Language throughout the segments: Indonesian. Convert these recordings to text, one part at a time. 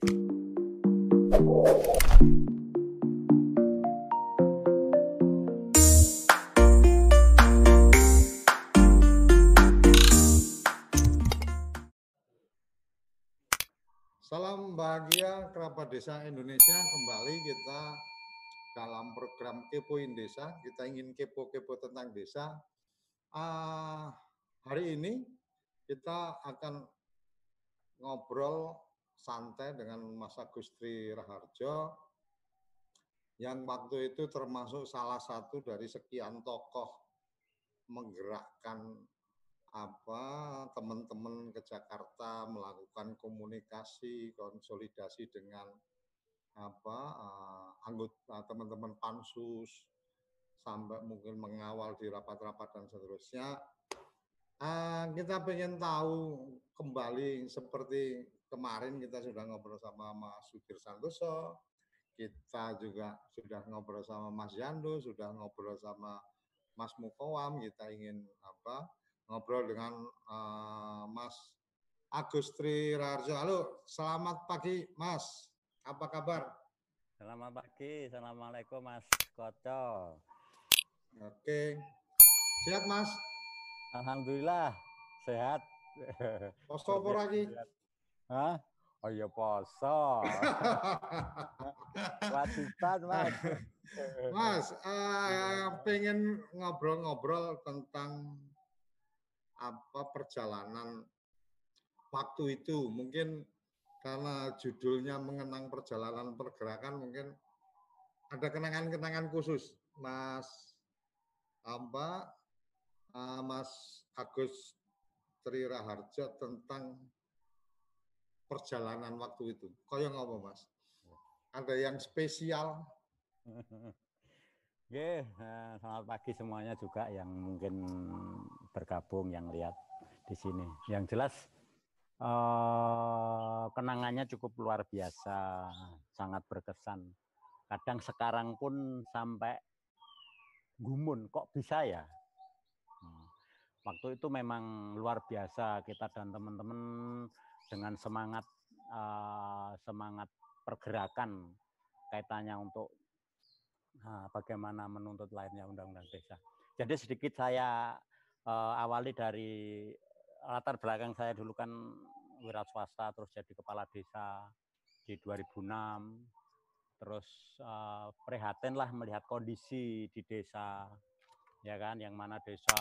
Salam bahagia kerabat desa Indonesia. Kembali kita dalam program Kepoin Desa. Kita ingin kepo-kepo tentang desa. Uh, hari ini kita akan ngobrol santai dengan Mas Agustri Raharjo yang waktu itu termasuk salah satu dari sekian tokoh menggerakkan apa teman-teman ke Jakarta melakukan komunikasi konsolidasi dengan apa uh, anggota teman-teman pansus sampai mungkin mengawal di rapat-rapat dan seterusnya. Uh, kita ingin tahu kembali seperti kemarin kita sudah ngobrol sama Mas Sugir Santoso kita juga sudah ngobrol sama Mas Yando sudah ngobrol sama Mas Mukowam kita ingin apa ngobrol dengan uh, Mas Agustri Rarjo. Halo, selamat pagi Mas. Apa kabar? Selamat pagi, Assalamualaikum Mas Koco. Oke, sehat Mas? Alhamdulillah, sehat. Poso apa lagi? Hah? Oh iya poso. Mas. Mas, uh, pengen ngobrol-ngobrol tentang apa perjalanan waktu itu mungkin karena judulnya mengenang perjalanan pergerakan mungkin ada kenangan-kenangan khusus Mas apa uh, Mas Agus Tri Raharjo tentang perjalanan waktu itu. Koyo apa Mas? Ada yang spesial? Oke, eh, selamat pagi semuanya juga yang mungkin bergabung, yang lihat di sini. Yang jelas eh, kenangannya cukup luar biasa, sangat berkesan. Kadang sekarang pun sampai gumun, kok bisa ya? Hmm. Waktu itu memang luar biasa kita dan teman-teman dengan semangat uh, semangat pergerakan kaitannya untuk Nah, bagaimana menuntut lainnya undang-undang desa. Jadi sedikit saya uh, awali dari latar belakang saya dulu kan wira swasta, terus jadi kepala desa di 2006, terus uh, prihatin lah melihat kondisi di desa, ya kan, yang mana desa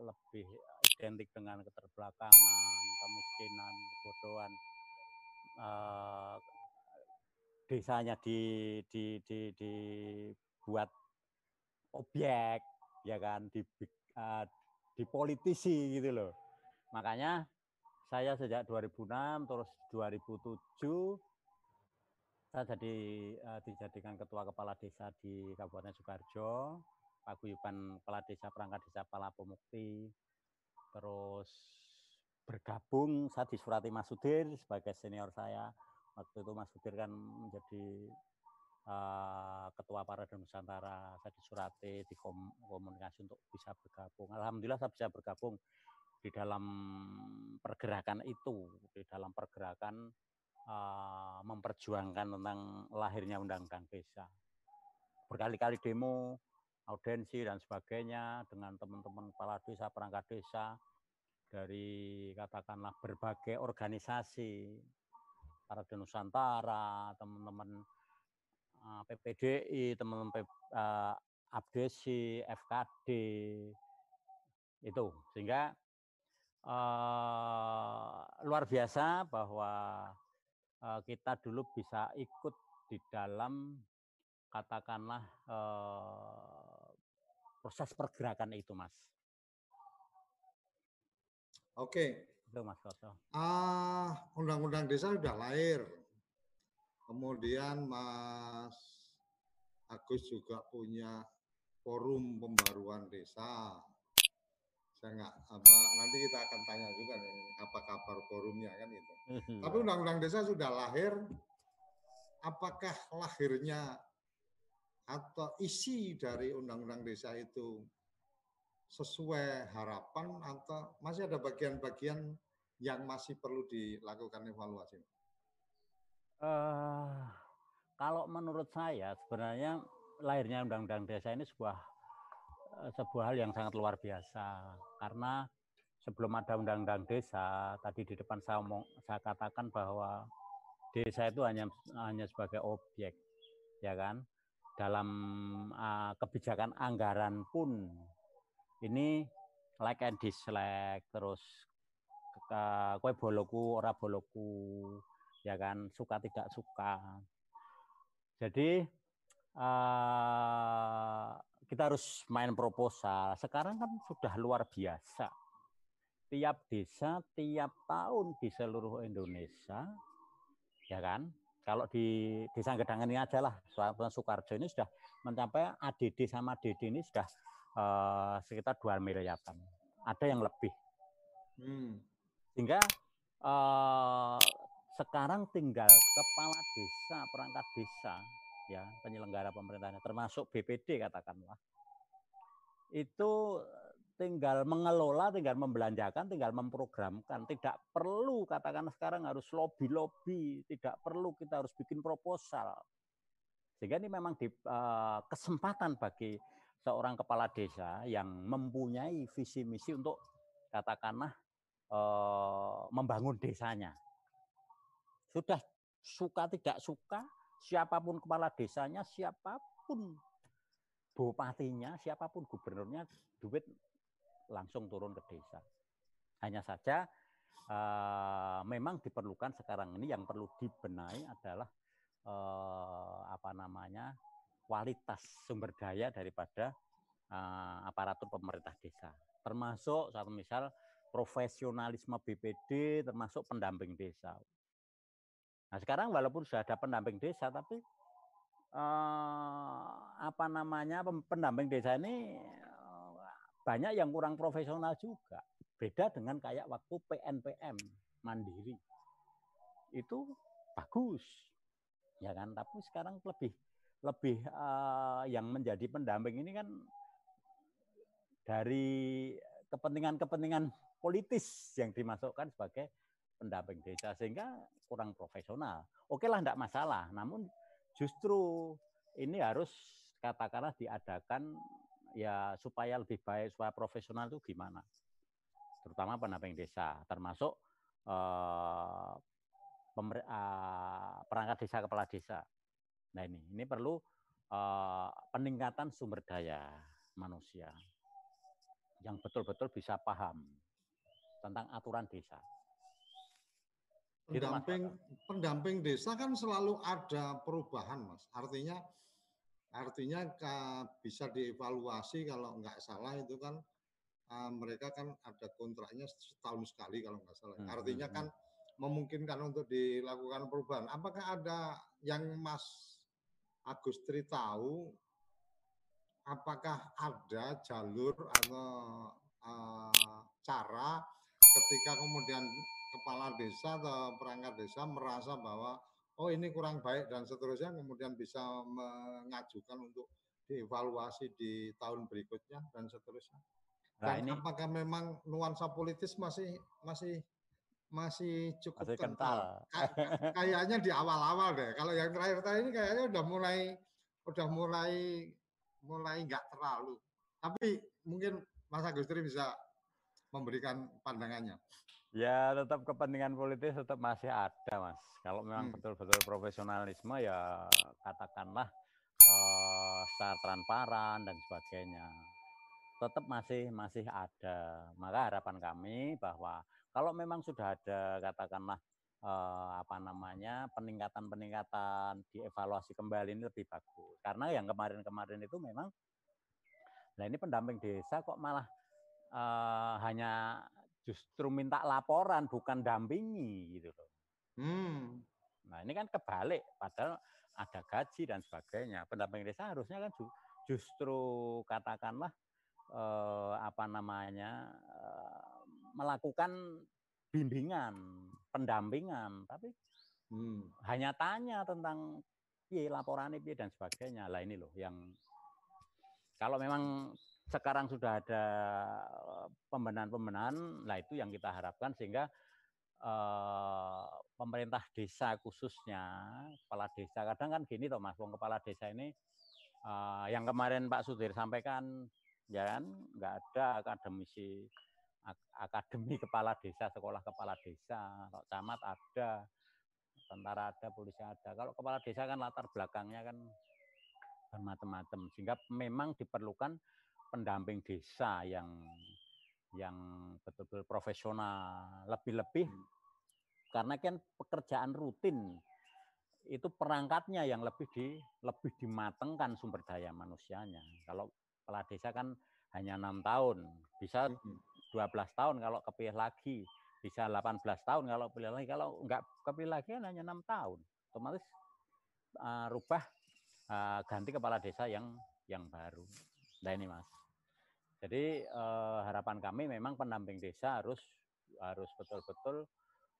lebih identik dengan keterbelakangan, kemiskinan, kebodohan, uh, desanya di, di, di, di buat objek ya kan di uh, di politisi gitu loh. Makanya saya sejak 2006 terus 2007 saya jadi uh, dijadikan ketua kepala desa di Kabupaten Sukarjo, paguyuban kepala desa perangkat desa Palapomukti. Terus bergabung saya di Surati Masudir sebagai senior saya. Waktu itu Mas Sudir kan menjadi uh, ketua para Nusantara saya disurati di komunikasi untuk bisa bergabung. Alhamdulillah saya bisa bergabung di dalam pergerakan itu, di dalam pergerakan uh, memperjuangkan tentang lahirnya undang-undang desa. Berkali-kali demo, audensi dan sebagainya dengan teman-teman kepala desa, perangkat desa dari katakanlah berbagai organisasi para Nusantara, teman-teman eh, PPDI, teman-teman uh, eh, Abdesi, FKD, itu sehingga uh, luar biasa bahwa uh, kita dulu bisa ikut di dalam katakanlah uh, proses pergerakan itu, Mas. Oke. Itu Mas Koso. Ah, undang-undang desa sudah lahir Kemudian Mas Agus juga punya forum pembaruan desa. Saya nggak apa nanti kita akan tanya juga nih apa kabar forumnya kan itu. Mhm. Tapi undang-undang desa sudah lahir. Apakah lahirnya atau isi dari undang-undang desa itu sesuai harapan atau masih ada bagian-bagian yang masih perlu dilakukan evaluasi? Uh, kalau menurut saya sebenarnya lahirnya undang-undang desa ini sebuah eh, sebuah hal yang sangat luar biasa karena sebelum ada undang-undang desa tadi di depan saya omong saya katakan bahwa desa itu hanya hanya sebagai objek ya kan dalam uh, kebijakan anggaran pun ini like and dislike terus ke kue boloku ora boloku ya kan? Suka tidak suka. Jadi uh, kita harus main proposal. Sekarang kan sudah luar biasa. Tiap desa tiap tahun di seluruh Indonesia ya kan? Kalau di desa Gedangan ini aja lah Soekarjo ini sudah mencapai ADD sama DD ini sudah uh, sekitar 2 miliaran ada yang lebih hmm. sehingga uh, sekarang tinggal kepala desa perangkat desa ya penyelenggara pemerintahnya termasuk BPD katakanlah itu tinggal mengelola, tinggal membelanjakan, tinggal memprogramkan. Tidak perlu katakan sekarang harus lobby-lobby, tidak perlu kita harus bikin proposal. Sehingga ini memang di, uh, kesempatan bagi seorang kepala desa yang mempunyai visi misi untuk katakanlah uh, membangun desanya. Sudah suka tidak suka, siapa pun kepala desanya, siapa pun bupatinya, siapa pun gubernurnya, duit langsung turun ke desa. Hanya saja uh, memang diperlukan sekarang ini yang perlu dibenahi adalah uh, apa namanya kualitas sumber daya daripada uh, aparatur pemerintah desa. Termasuk satu misal profesionalisme BPD termasuk pendamping desa. Nah sekarang walaupun sudah ada pendamping desa tapi uh, apa namanya pendamping desa ini banyak yang kurang profesional juga. Beda dengan kayak waktu PNPM mandiri. Itu bagus. Ya kan, tapi sekarang lebih lebih uh, yang menjadi pendamping ini kan dari kepentingan-kepentingan politis yang dimasukkan sebagai pendamping desa sehingga kurang profesional. Oke lah, tidak masalah. Namun justru ini harus katakanlah diadakan ya supaya lebih baik, supaya profesional itu gimana? Terutama pendamping desa, termasuk uh, pemer, uh, perangkat desa kepala desa. Nah ini, ini perlu uh, peningkatan sumber daya manusia yang betul-betul bisa paham tentang aturan desa. Pendamping pendamping desa kan selalu ada perubahan, Mas. Artinya Artinya bisa dievaluasi kalau nggak salah itu kan uh, mereka kan ada kontraknya setahun sekali kalau nggak salah. Hmm, Artinya hmm, kan hmm. memungkinkan untuk dilakukan perubahan. Apakah ada yang Mas Agustri tahu? Apakah ada jalur atau uh, cara ketika kemudian kepala desa atau perangkat desa merasa bahwa oh ini kurang baik dan seterusnya kemudian bisa mengajukan untuk dievaluasi di tahun berikutnya dan seterusnya. Nah, dan ini, apakah memang nuansa politis masih masih masih cukup masih kental? kental. kayaknya di awal-awal deh. Kalau yang terakhir-terakhir ini kayaknya udah mulai udah mulai mulai nggak terlalu. Tapi mungkin Mas Agustri bisa memberikan pandangannya. Ya tetap kepentingan politis tetap masih ada mas. Kalau memang hmm. betul-betul hmm. profesionalisme ya katakanlah uh, secara transparan dan sebagainya. Tetap masih masih ada. Maka harapan kami bahwa kalau memang sudah ada katakanlah uh, apa namanya peningkatan-peningkatan dievaluasi kembali ini lebih bagus. Karena yang kemarin-kemarin itu memang Nah ini pendamping desa kok malah uh, hanya justru minta laporan bukan dampingi gitu loh. Hmm. Nah ini kan kebalik, padahal ada gaji dan sebagainya. Pendamping desa harusnya kan justru katakanlah eh, apa namanya eh, melakukan bimbingan, pendampingan, tapi hmm. hanya tanya tentang piye laporan piye dan sebagainya. Lah ini loh yang kalau memang sekarang sudah ada pembenahan-pembenahan, lah itu yang kita harapkan sehingga eh, pemerintah desa khususnya kepala desa kadang kan gini toh mas, kepala desa ini uh, yang kemarin Pak Sudir sampaikan ya kan nggak ada akademisi akademi kepala desa, sekolah kepala desa, kalau camat ada, tentara ada, polisi ada. Kalau kepala desa kan latar belakangnya kan bermacam-macam, sehingga memang diperlukan pendamping desa yang yang betul-betul profesional, lebih-lebih karena kan pekerjaan rutin itu perangkatnya yang lebih di lebih dimatengkan sumber daya manusianya. Kalau kepala desa kan hanya enam tahun, bisa 12 tahun kalau kepilih lagi, bisa 18 tahun kalau pilih lagi. Kalau enggak kepilih lagi kan hanya enam tahun, otomatis uh, rubah uh, ganti kepala desa yang yang baru. Nah ini mas. Jadi uh, harapan kami memang pendamping desa harus harus betul-betul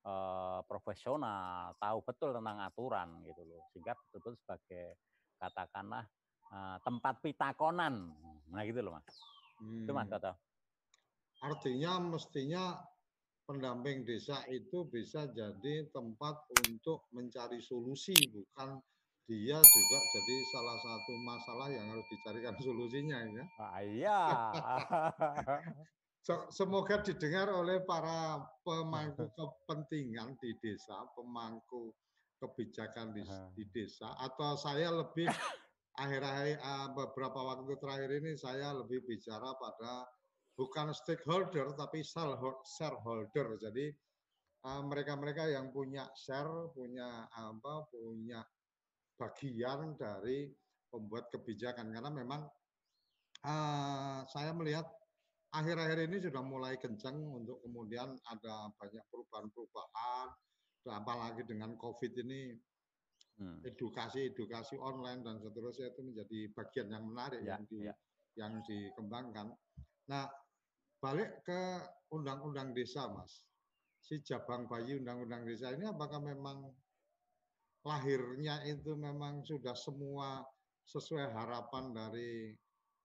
uh, profesional, tahu betul tentang aturan gitu loh, sehingga betul-betul sebagai katakanlah uh, tempat pitakonan, nah gitu loh mas. Hmm. Itu mas Toto. Artinya mestinya pendamping desa itu bisa jadi tempat untuk mencari solusi, bukan dia juga jadi salah satu masalah yang harus dicarikan solusinya ya. Ah, iya. Semoga didengar oleh para pemangku kepentingan di desa, pemangku kebijakan di, di desa, atau saya lebih akhir-akhir uh, beberapa waktu terakhir ini saya lebih bicara pada bukan stakeholder tapi shareholder. Jadi mereka-mereka uh, yang punya share, punya apa, punya bagian dari pembuat kebijakan karena memang uh, saya melihat akhir-akhir ini sudah mulai kencang untuk kemudian ada banyak perubahan-perubahan apalagi dengan COVID ini edukasi-edukasi hmm. online dan seterusnya itu menjadi bagian yang menarik ya, yang di ya. yang dikembangkan. Nah, balik ke undang-undang desa, Mas. Si Jabang Bayi undang-undang desa ini apakah memang lahirnya itu memang sudah semua sesuai harapan dari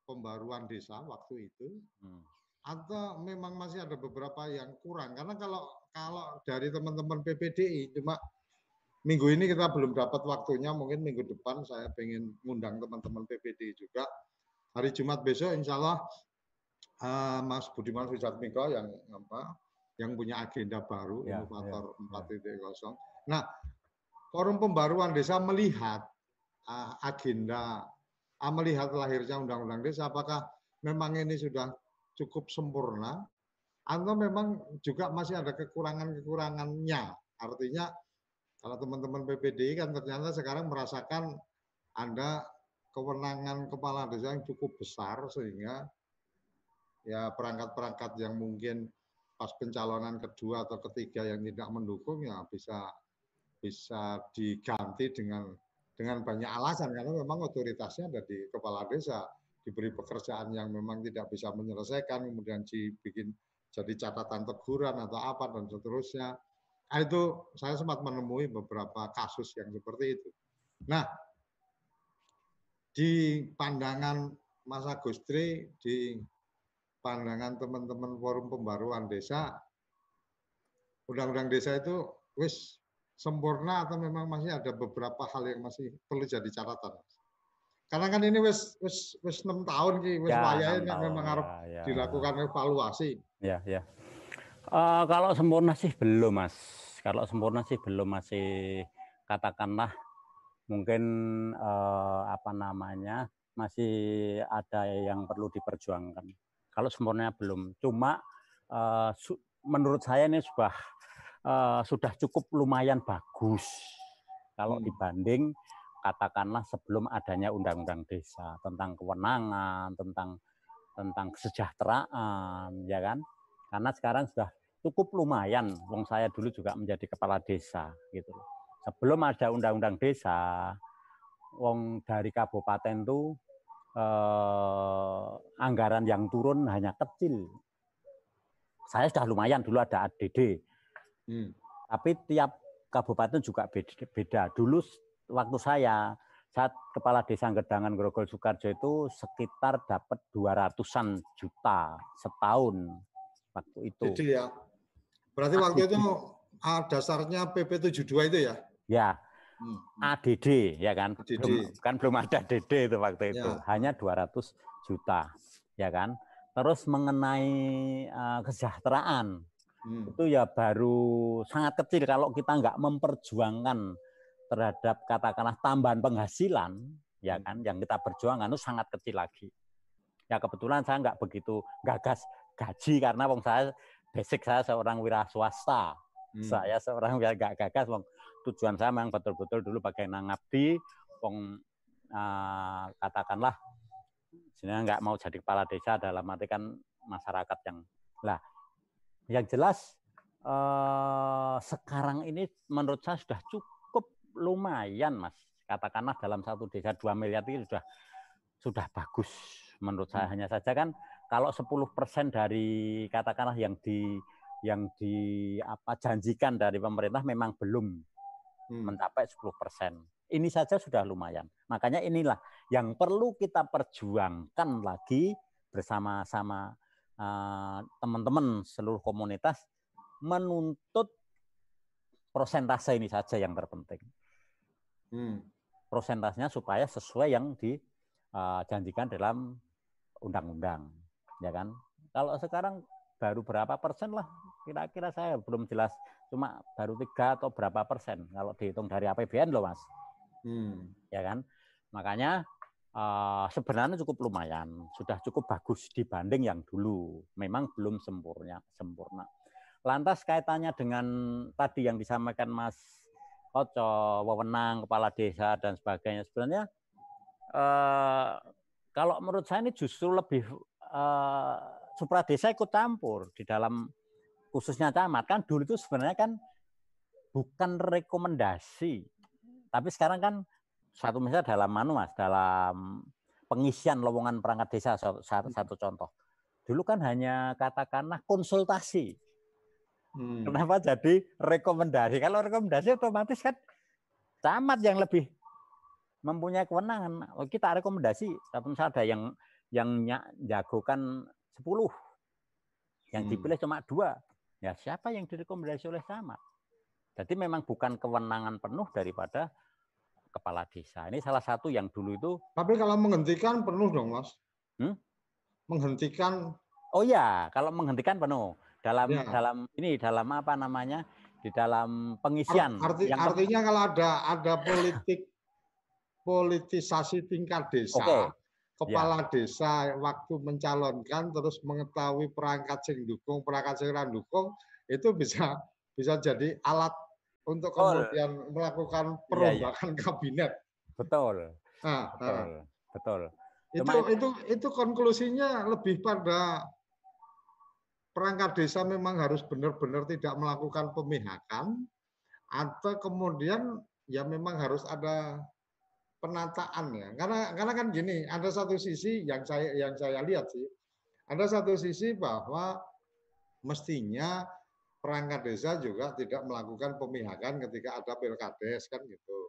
pembaruan desa waktu itu? Hmm. Atau memang masih ada beberapa yang kurang? Karena kalau kalau dari teman-teman PPDI cuma minggu ini kita belum dapat waktunya, mungkin minggu depan saya ingin ngundang teman-teman PPDI juga. Hari Jumat besok insya Allah uh, Mas Budiman Sujatmiko yang apa yang punya agenda baru ya, inovator ya, 4.0. Ya. Nah, forum pembaruan desa melihat uh, agenda uh, melihat lahirnya undang-undang desa apakah memang ini sudah cukup sempurna atau memang juga masih ada kekurangan-kekurangannya. Artinya kalau teman-teman PPDI kan ternyata sekarang merasakan ada kewenangan kepala desa yang cukup besar sehingga ya perangkat-perangkat yang mungkin pas pencalonan kedua atau ketiga yang tidak mendukung ya bisa bisa diganti dengan dengan banyak alasan. Karena memang otoritasnya ada di kepala desa diberi pekerjaan yang memang tidak bisa menyelesaikan kemudian dibikin jadi catatan teguran atau apa dan seterusnya. Nah, itu saya sempat menemui beberapa kasus yang seperti itu. Nah di pandangan Mas Agustri di pandangan teman-teman forum pembaruan desa, undang-undang desa itu wis sempurna atau memang masih ada beberapa hal yang masih perlu jadi catatan? Karena kan ini wis wis wis enam tahun ki wis ya, kan memang harus ya, ya. dilakukan evaluasi. Ya ya. Uh, kalau sempurna sih belum mas. Kalau sempurna sih belum masih katakanlah mungkin uh, apa namanya masih ada yang perlu diperjuangkan. Kalau sempurna belum. Cuma uh, menurut saya ini sudah uh, sudah cukup lumayan bagus kalau hmm. dibanding katakanlah sebelum adanya undang-undang desa tentang kewenangan, tentang tentang kesejahteraan, ya kan? Karena sekarang sudah cukup lumayan. Wong saya dulu juga menjadi kepala desa, gitu. Sebelum ada undang-undang desa, wong dari kabupaten tuh eh, anggaran yang turun hanya kecil. Saya sudah lumayan dulu ada ADD, hmm. tapi tiap kabupaten juga beda, beda. Dulu waktu saya saat kepala desa Gedangan Grogol Sukarjo itu sekitar dapat 200-an juta setahun waktu itu. Jadi ya, berarti waktu itu dasarnya PP 72 itu ya? Ya. Hmm. hmm. ADD ya kan. ADD. Belum, kan belum ada DD itu waktu itu. Ya. Hanya 200 juta ya kan. Terus mengenai uh, kesejahteraan hmm. itu ya baru sangat kecil kalau kita nggak memperjuangkan terhadap katakanlah tambahan penghasilan ya hmm. kan yang kita perjuangkan itu sangat kecil lagi. Ya kebetulan saya nggak begitu gagas gaji karena wong saya basic saya seorang wira swasta. Hmm. Saya seorang wira gak gagas wong tujuan saya memang betul-betul dulu bagian ngabdi wong uh, katakanlah sebenarnya nggak mau jadi kepala desa dalam arti kan masyarakat yang lah yang jelas eh, sekarang ini menurut saya sudah cukup lumayan mas. Katakanlah dalam satu desa dua miliar itu sudah sudah bagus menurut saya. Hanya saja kan kalau 10% dari katakanlah yang di yang di apa janjikan dari pemerintah memang belum hmm. mencapai 10 persen. Ini saja sudah lumayan. Makanya inilah yang perlu kita perjuangkan lagi bersama-sama uh, teman-teman seluruh komunitas menuntut prosentase ini saja yang terpenting. Hmm. Prosentasenya supaya sesuai yang dijanjikan eh, dalam undang-undang, ya kan? Kalau sekarang baru berapa persen lah, kira-kira saya belum jelas cuma baru tiga atau berapa persen kalau dihitung dari APBN loh mas. Hmm. Ya kan? Makanya uh, sebenarnya cukup lumayan, sudah cukup bagus dibanding yang dulu. Memang belum sempurna. sempurna. Lantas kaitannya dengan tadi yang disampaikan Mas Koco, wewenang, kepala desa dan sebagainya. Sebenarnya uh, kalau menurut saya ini justru lebih uh, supra desa ikut campur di dalam khususnya camat kan dulu itu sebenarnya kan bukan rekomendasi. Tapi sekarang kan satu misalnya dalam manu mas dalam pengisian lowongan perangkat desa satu, satu contoh. Dulu kan hanya katakanlah konsultasi. Hmm. kenapa jadi rekomendasi? Kalau rekomendasi otomatis kan camat yang lebih mempunyai kewenangan. Oh, kita rekomendasi tapi misalnya ada yang yang jagokan 10 yang hmm. dipilih cuma dua Ya siapa yang direkomendasi oleh camat? Jadi memang bukan kewenangan penuh daripada kepala desa. Ini salah satu yang dulu itu. Tapi kalau menghentikan penuh dong, Mas. Hmm? Menghentikan. Oh ya, kalau menghentikan penuh dalam ya. dalam ini dalam apa namanya di dalam pengisian. Arti, yang artinya kalau ada ada politik politisasi tingkat desa. Okay kepala ya. desa waktu mencalonkan terus mengetahui perangkat sing dukung, perangkat sing dukung itu bisa bisa jadi alat untuk kemudian melakukan perombakan ya, ya. kabinet. Betul. Nah, betul. Nah. Betul. Itu Cuma, itu itu konklusinya lebih pada perangkat desa memang harus benar-benar tidak melakukan pemihakan atau kemudian ya memang harus ada penataan ya. Karena karena kan gini, ada satu sisi yang saya yang saya lihat sih, ada satu sisi bahwa mestinya perangkat desa juga tidak melakukan pemihakan ketika ada pilkades kan gitu.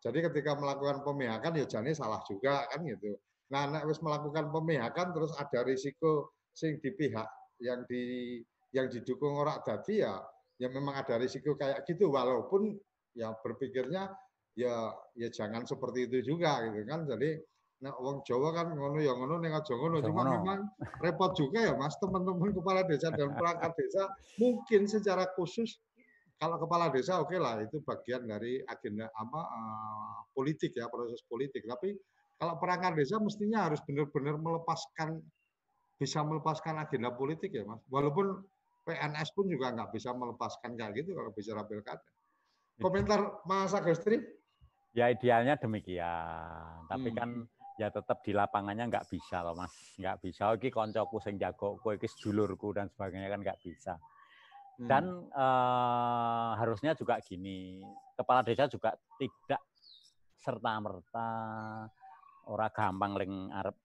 Jadi ketika melakukan pemihakan ya jane salah juga kan gitu. Nah, nek wis melakukan pemihakan terus ada risiko sing di pihak yang di yang didukung orang dadi ya ya memang ada risiko kayak gitu walaupun ya berpikirnya ya ya jangan seperti itu juga gitu kan. Jadi nah wong Jawa kan ngono ya ngono ning aja ngono. Cuma memang repot juga ya Mas teman-teman kepala desa dan perangkat desa mungkin secara khusus kalau kepala desa oke okay lah itu bagian dari agenda apa uh, politik ya proses politik. Tapi kalau perangkat desa mestinya harus benar-benar melepaskan bisa melepaskan agenda politik ya Mas. Walaupun PNS pun juga nggak bisa melepaskan kayak gitu kalau bicara pilkada. Komentar Mas Agustri? Ya idealnya demikian. Tapi hmm. kan ya tetap di lapangannya nggak bisa loh mas. Nggak bisa. Oke koncoku sing jago, kowe iki julurku dan sebagainya kan nggak bisa. Hmm. Dan eh, harusnya juga gini, kepala desa juga tidak serta merta orang gampang ling arep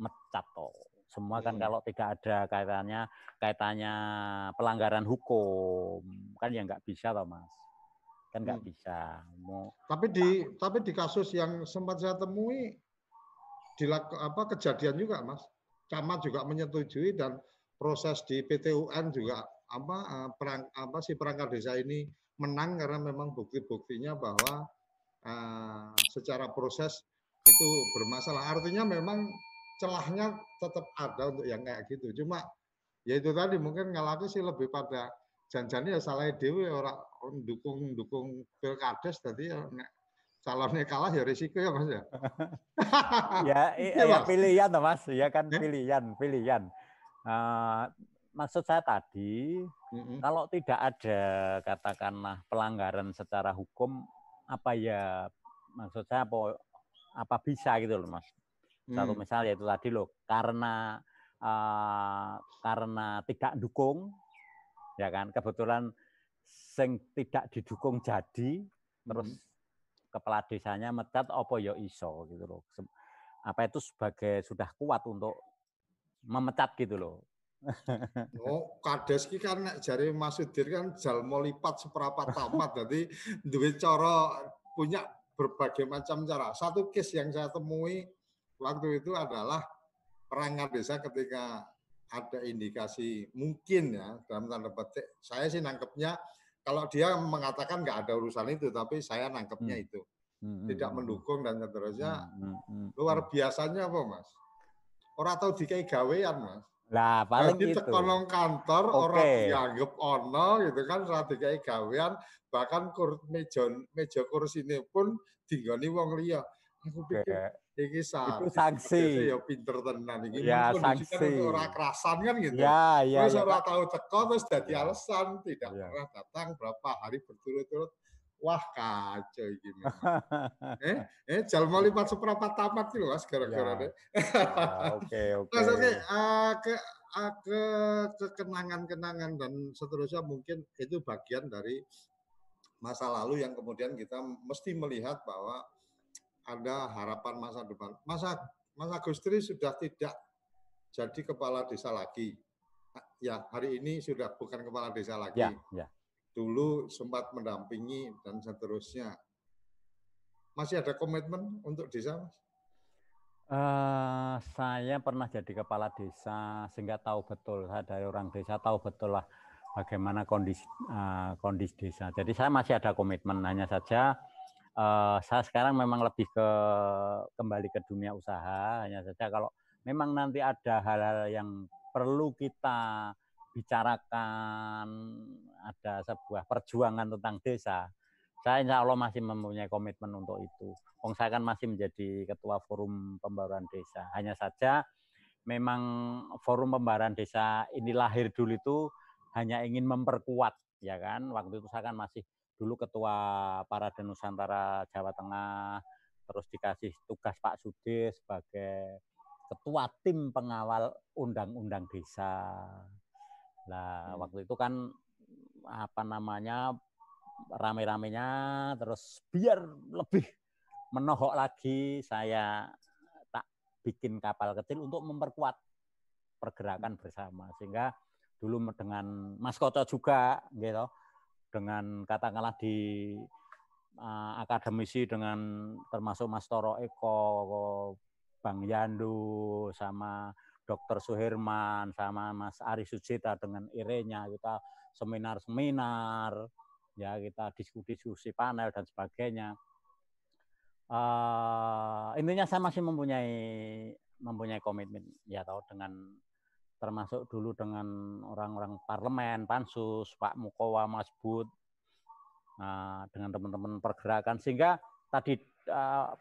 mecat toh. Semua kan hmm. kalau tidak ada kaitannya kaitannya pelanggaran hukum kan ya nggak bisa toh mas kan nggak hmm. bisa. Mau tapi di tapi di kasus yang sempat saya temui dilaku, apa kejadian juga mas, camat juga menyetujui dan proses di PTUN juga apa eh, perang apa si perangkat desa ini menang karena memang bukti-buktinya bahwa uh, secara proses itu bermasalah. Artinya memang celahnya tetap ada untuk yang kayak gitu. Cuma ya itu tadi mungkin ngalaku sih lebih pada janjani ya salah dewi orang dukung dukung pilkades tadi ya calonnya kalah ya risiko ya mas ya. ya, iya, ya, pilihan mas, ya kan pilihan pilihan. Uh, maksud saya tadi mm-hmm. kalau tidak ada katakanlah pelanggaran secara hukum apa ya maksud saya apa apa bisa gitu loh mas satu mm. misal yaitu tadi loh karena uh, karena tidak dukung ya kan kebetulan sing tidak didukung jadi terus hmm. kepala desanya mecat opo yo ya iso gitu loh apa itu sebagai sudah kuat untuk memecat gitu loh Oh, kades ki kan jari Mas Udir kan jalmo lipat seperapat tamat. Jadi duwe cara punya berbagai macam cara. Satu case yang saya temui waktu itu adalah perangkat desa ketika ada indikasi mungkin ya dalam tanda petik saya sih nangkepnya kalau dia mengatakan nggak ada urusan itu tapi saya nangkepnya hmm. itu hmm. tidak hmm, hmm. mendukung dan seterusnya hmm. Hmm. luar biasanya apa mas orang tahu dikai gawean mas lah paling Jadi itu. kolong kantor okay. orang dianggap ono gitu kan dikai gawean bahkan kur, meja meja kursi ini pun tinggani wong liya. Aku pikir iki Itu sanksi. Ya pinter tenan iki. Ya sanksi. Ora kerasan kan gitu. Ya, ya. Terus ya, ora tahu teko terus dadi ya. alasan tidak ya. pernah datang berapa hari berturut-turut. Wah kacau iki eh, eh jalma lipat seperempat tamat gitu Mas gara-gara ya. Oke, oke. Mas oke, uh, ke uh, ke kekenangan-kenangan dan seterusnya mungkin itu bagian dari masa lalu yang kemudian kita mesti melihat bahwa ada harapan masa depan. Masa Mas Agustri sudah tidak jadi kepala desa lagi. Ya, hari ini sudah bukan kepala desa lagi. Ya, ya. Dulu sempat mendampingi dan seterusnya. Masih ada komitmen untuk desa, Mas? Uh, saya pernah jadi kepala desa sehingga tahu betul saya dari orang desa tahu betul lah bagaimana kondisi uh, kondisi desa. Jadi saya masih ada komitmen hanya saja uh, saya sekarang memang lebih ke kembali ke dunia usaha hanya saja kalau memang nanti ada hal-hal yang perlu kita bicarakan ada sebuah perjuangan tentang desa saya insya Allah masih mempunyai komitmen untuk itu. Wong saya kan masih menjadi ketua forum pembaruan desa. Hanya saja memang forum pembaruan desa ini lahir dulu itu hanya ingin memperkuat ya kan? Waktu itu saya kan masih dulu ketua Parade Nusantara Jawa Tengah, terus dikasih tugas Pak Sudir sebagai ketua tim pengawal undang-undang desa. Nah, hmm. waktu itu kan apa namanya rame-ramenya terus biar lebih menohok lagi saya tak bikin kapal kecil untuk memperkuat pergerakan bersama sehingga dulu dengan Mas Koco juga gitu dengan katakanlah di uh, akademisi dengan termasuk Mas Toro Eko, Bang Yandu, sama Dr. Suherman, sama Mas Ari Sujita dengan Irenya kita seminar-seminar, ya kita diskusi-diskusi panel dan sebagainya. Uh, intinya saya masih mempunyai mempunyai komitmen ya tahu dengan termasuk dulu dengan orang-orang parlemen, pansus, Pak Mukowa, Mas Bud, nah, dengan teman-teman pergerakan sehingga tadi uh,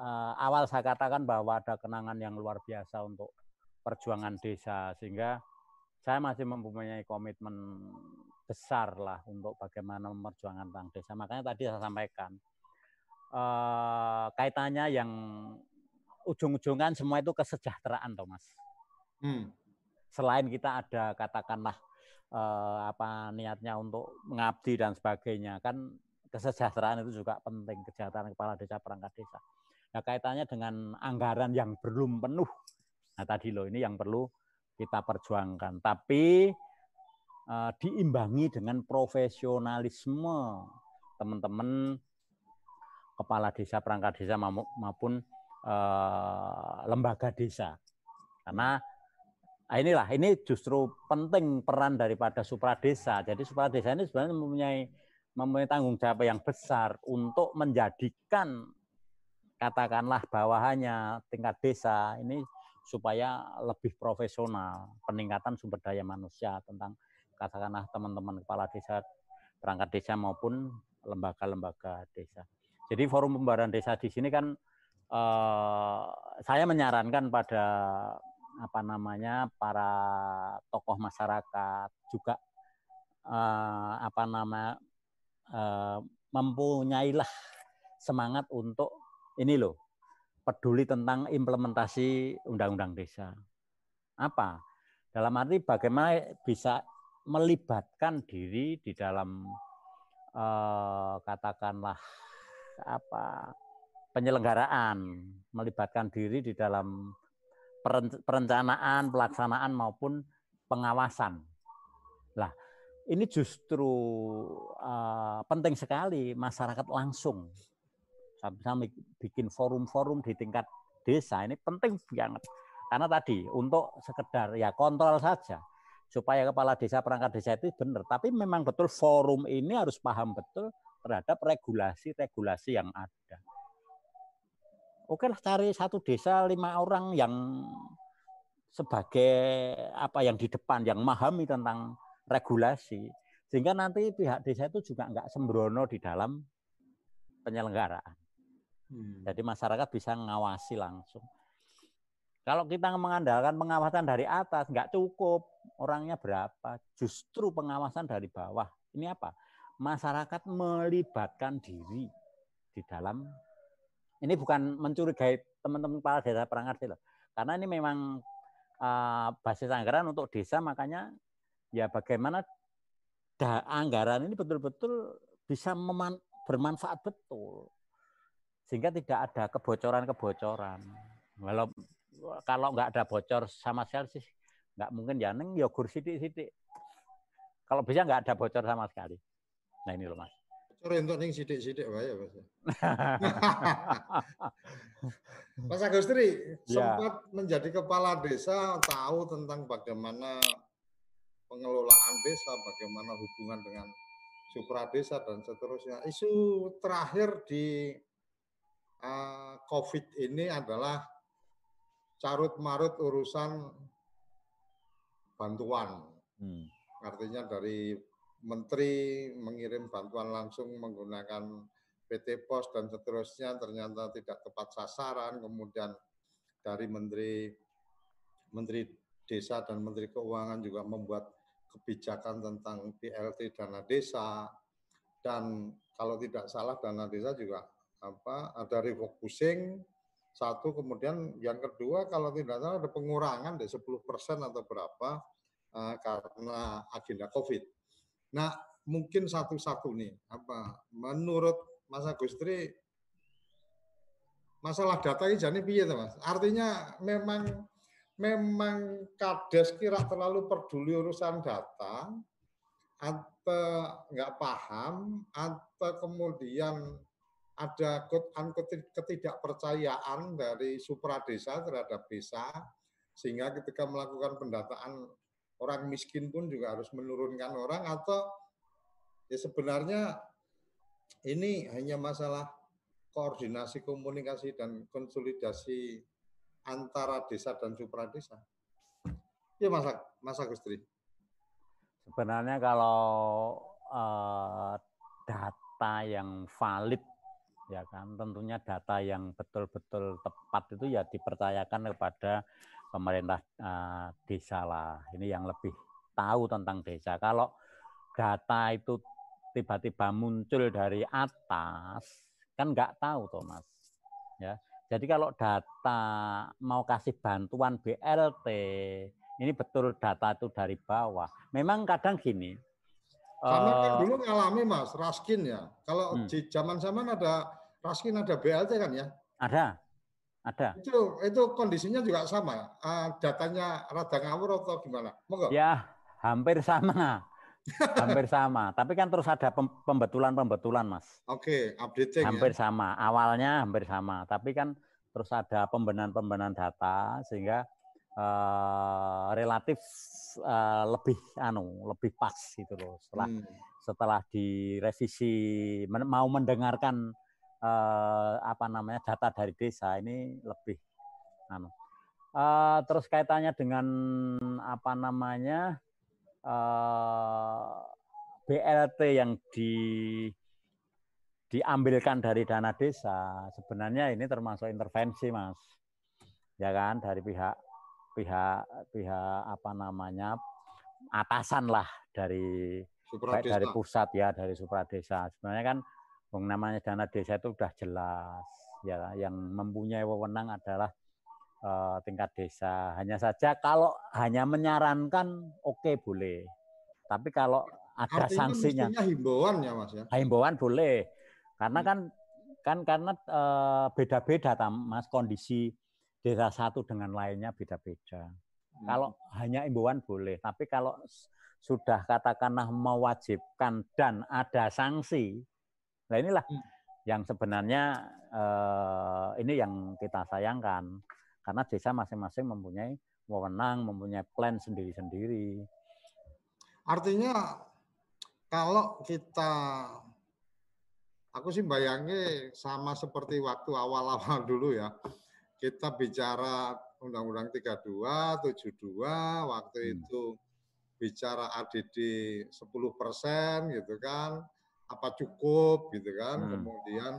uh, awal saya katakan bahwa ada kenangan yang luar biasa untuk perjuangan desa sehingga saya masih mempunyai komitmen besar lah untuk bagaimana memperjuangkan tentang desa. Makanya tadi saya sampaikan kaitannya yang ujung-ujungkan semua itu kesejahteraan, Thomas. Hmm. Selain kita ada katakanlah eh, apa niatnya untuk mengabdi dan sebagainya, kan kesejahteraan itu juga penting kesejahteraan kepala desa perangkat desa. Nah kaitannya dengan anggaran yang belum penuh. Nah tadi loh ini yang perlu kita perjuangkan. Tapi eh, diimbangi dengan profesionalisme teman-teman kepala desa perangkat desa maupun eh, lembaga desa. Karena Nah, inilah ini justru penting peran daripada supradesa. Jadi supradesa ini sebenarnya mempunyai mempunyai tanggung jawab yang besar untuk menjadikan katakanlah bawahannya tingkat desa ini supaya lebih profesional, peningkatan sumber daya manusia tentang katakanlah teman-teman kepala desa, perangkat desa maupun lembaga-lembaga desa. Jadi forum pembaharan desa di sini kan eh, saya menyarankan pada apa namanya para tokoh masyarakat juga eh, apa nama eh, mempunyailah semangat untuk ini loh peduli tentang implementasi undang-undang desa. Apa? Dalam arti bagaimana bisa melibatkan diri di dalam eh, katakanlah apa penyelenggaraan, melibatkan diri di dalam perencanaan, pelaksanaan maupun pengawasan. Lah, ini justru uh, penting sekali masyarakat langsung bisa bikin forum-forum di tingkat desa ini penting banget. Karena tadi untuk sekedar ya kontrol saja supaya kepala desa perangkat desa itu benar. Tapi memang betul forum ini harus paham betul terhadap regulasi-regulasi yang ada. Oke lah cari satu desa lima orang yang sebagai apa yang di depan yang memahami tentang regulasi sehingga nanti pihak desa itu juga nggak sembrono di dalam penyelenggaraan. Hmm. Jadi masyarakat bisa mengawasi langsung. Kalau kita mengandalkan pengawasan dari atas, nggak cukup. Orangnya berapa? Justru pengawasan dari bawah. Ini apa? Masyarakat melibatkan diri di dalam. Ini bukan mencurigai teman-teman kepala desa perangkat desa. Karena ini memang uh, basis anggaran untuk desa, makanya ya bagaimana anggaran ini betul-betul bisa bermanfaat betul sehingga tidak ada kebocoran-kebocoran. Kalau kalau nggak ada bocor sama sekali sih nggak mungkin ya neng yogur ya sidik-sidik. Kalau bisa nggak ada bocor sama sekali. Nah ini loh mas. Bocor untuk neng sidik-sidik ya mas. mas Agustri ya. sempat menjadi kepala desa tahu tentang bagaimana pengelolaan desa, bagaimana hubungan dengan supra desa dan seterusnya. Isu terakhir di uh, COVID ini adalah carut marut urusan bantuan. Hmm. Artinya dari menteri mengirim bantuan langsung menggunakan PT Pos dan seterusnya ternyata tidak tepat sasaran. Kemudian dari menteri menteri desa dan menteri keuangan juga membuat kebijakan tentang BLT dana desa dan kalau tidak salah dana desa juga apa ada refocusing satu kemudian yang kedua kalau tidak salah ada pengurangan dari 10% atau berapa uh, karena agenda Covid. Nah, mungkin satu-satu nih apa menurut Mas Agustri masalah data ini jadi piye Mas? Artinya memang memang Kades kira terlalu peduli urusan data atau nggak paham atau kemudian ada ketidakpercayaan dari supra desa terhadap desa, sehingga ketika melakukan pendataan orang miskin pun juga harus menurunkan orang atau ya sebenarnya ini hanya masalah koordinasi komunikasi dan konsolidasi antara desa dan supra desa. Ya Mas, Mas Agustri. Sebenarnya kalau uh, data yang valid ya kan tentunya data yang betul-betul tepat itu ya dipercayakan kepada pemerintah uh, desa lah ini yang lebih tahu tentang desa kalau data itu tiba-tiba muncul dari atas kan nggak tahu Thomas ya jadi kalau data mau kasih bantuan BLT ini betul data itu dari bawah memang kadang gini sama kan uh, dulu ngalami Mas, Raskin ya. Kalau hmm. di zaman-zaman ada Raskin ada BLT kan ya? Ada. Ada. Itu itu kondisinya juga sama. Uh, datanya rada ngawur atau gimana? Monggo. Ya, hampir sama. hampir sama. Tapi kan terus ada pembetulan-pembetulan, Mas. Oke, okay, updating Hampir ya. sama. Awalnya hampir sama, tapi kan terus ada pembenahan-pembenahan data sehingga uh, relatif uh, lebih anu lebih pas gitu loh setelah hmm. setelah direvisi mau mendengarkan uh, apa namanya data dari desa ini lebih anu. Uh, terus kaitannya dengan apa namanya uh, BLT yang di diambilkan dari dana desa. Sebenarnya ini termasuk intervensi mas. Ya kan dari pihak pihak pihak apa namanya atasan lah dari baik dari pusat ya dari supradesa. Sebenarnya kan yang namanya dana desa itu sudah jelas ya yang mempunyai wewenang adalah uh, tingkat desa hanya saja kalau hanya menyarankan oke okay, boleh tapi kalau ada Artinya sanksinya himbauan ya mas ya himbauan boleh karena hmm. kan kan karena uh, beda-beda mas kondisi desa satu dengan lainnya beda-beda. Hmm. Kalau hanya imbauan boleh, tapi kalau sudah katakanlah mewajibkan dan ada sanksi, nah inilah hmm. yang sebenarnya eh, ini yang kita sayangkan karena desa masing-masing mempunyai wewenang, mempunyai plan sendiri-sendiri. Artinya kalau kita aku sih bayangnya sama seperti waktu awal-awal dulu ya kita bicara Undang-Undang 32, 72, waktu hmm. itu bicara ADD 10 persen gitu kan, apa cukup gitu kan, hmm. kemudian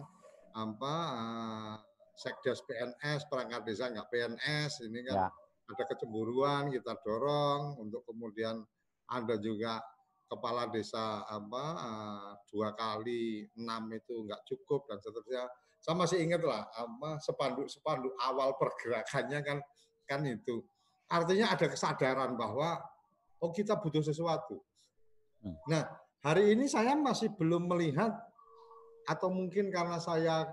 apa uh, sekdes PNS, perangkat desa nggak PNS, ini kan ya. ada kecemburuan kita dorong untuk kemudian ada juga kepala desa apa uh, dua kali enam itu nggak cukup dan seterusnya saya masih ingat lah apa sepanduk-sepanduk awal pergerakannya kan kan itu. Artinya ada kesadaran bahwa oh kita butuh sesuatu. Hmm. Nah, hari ini saya masih belum melihat atau mungkin karena saya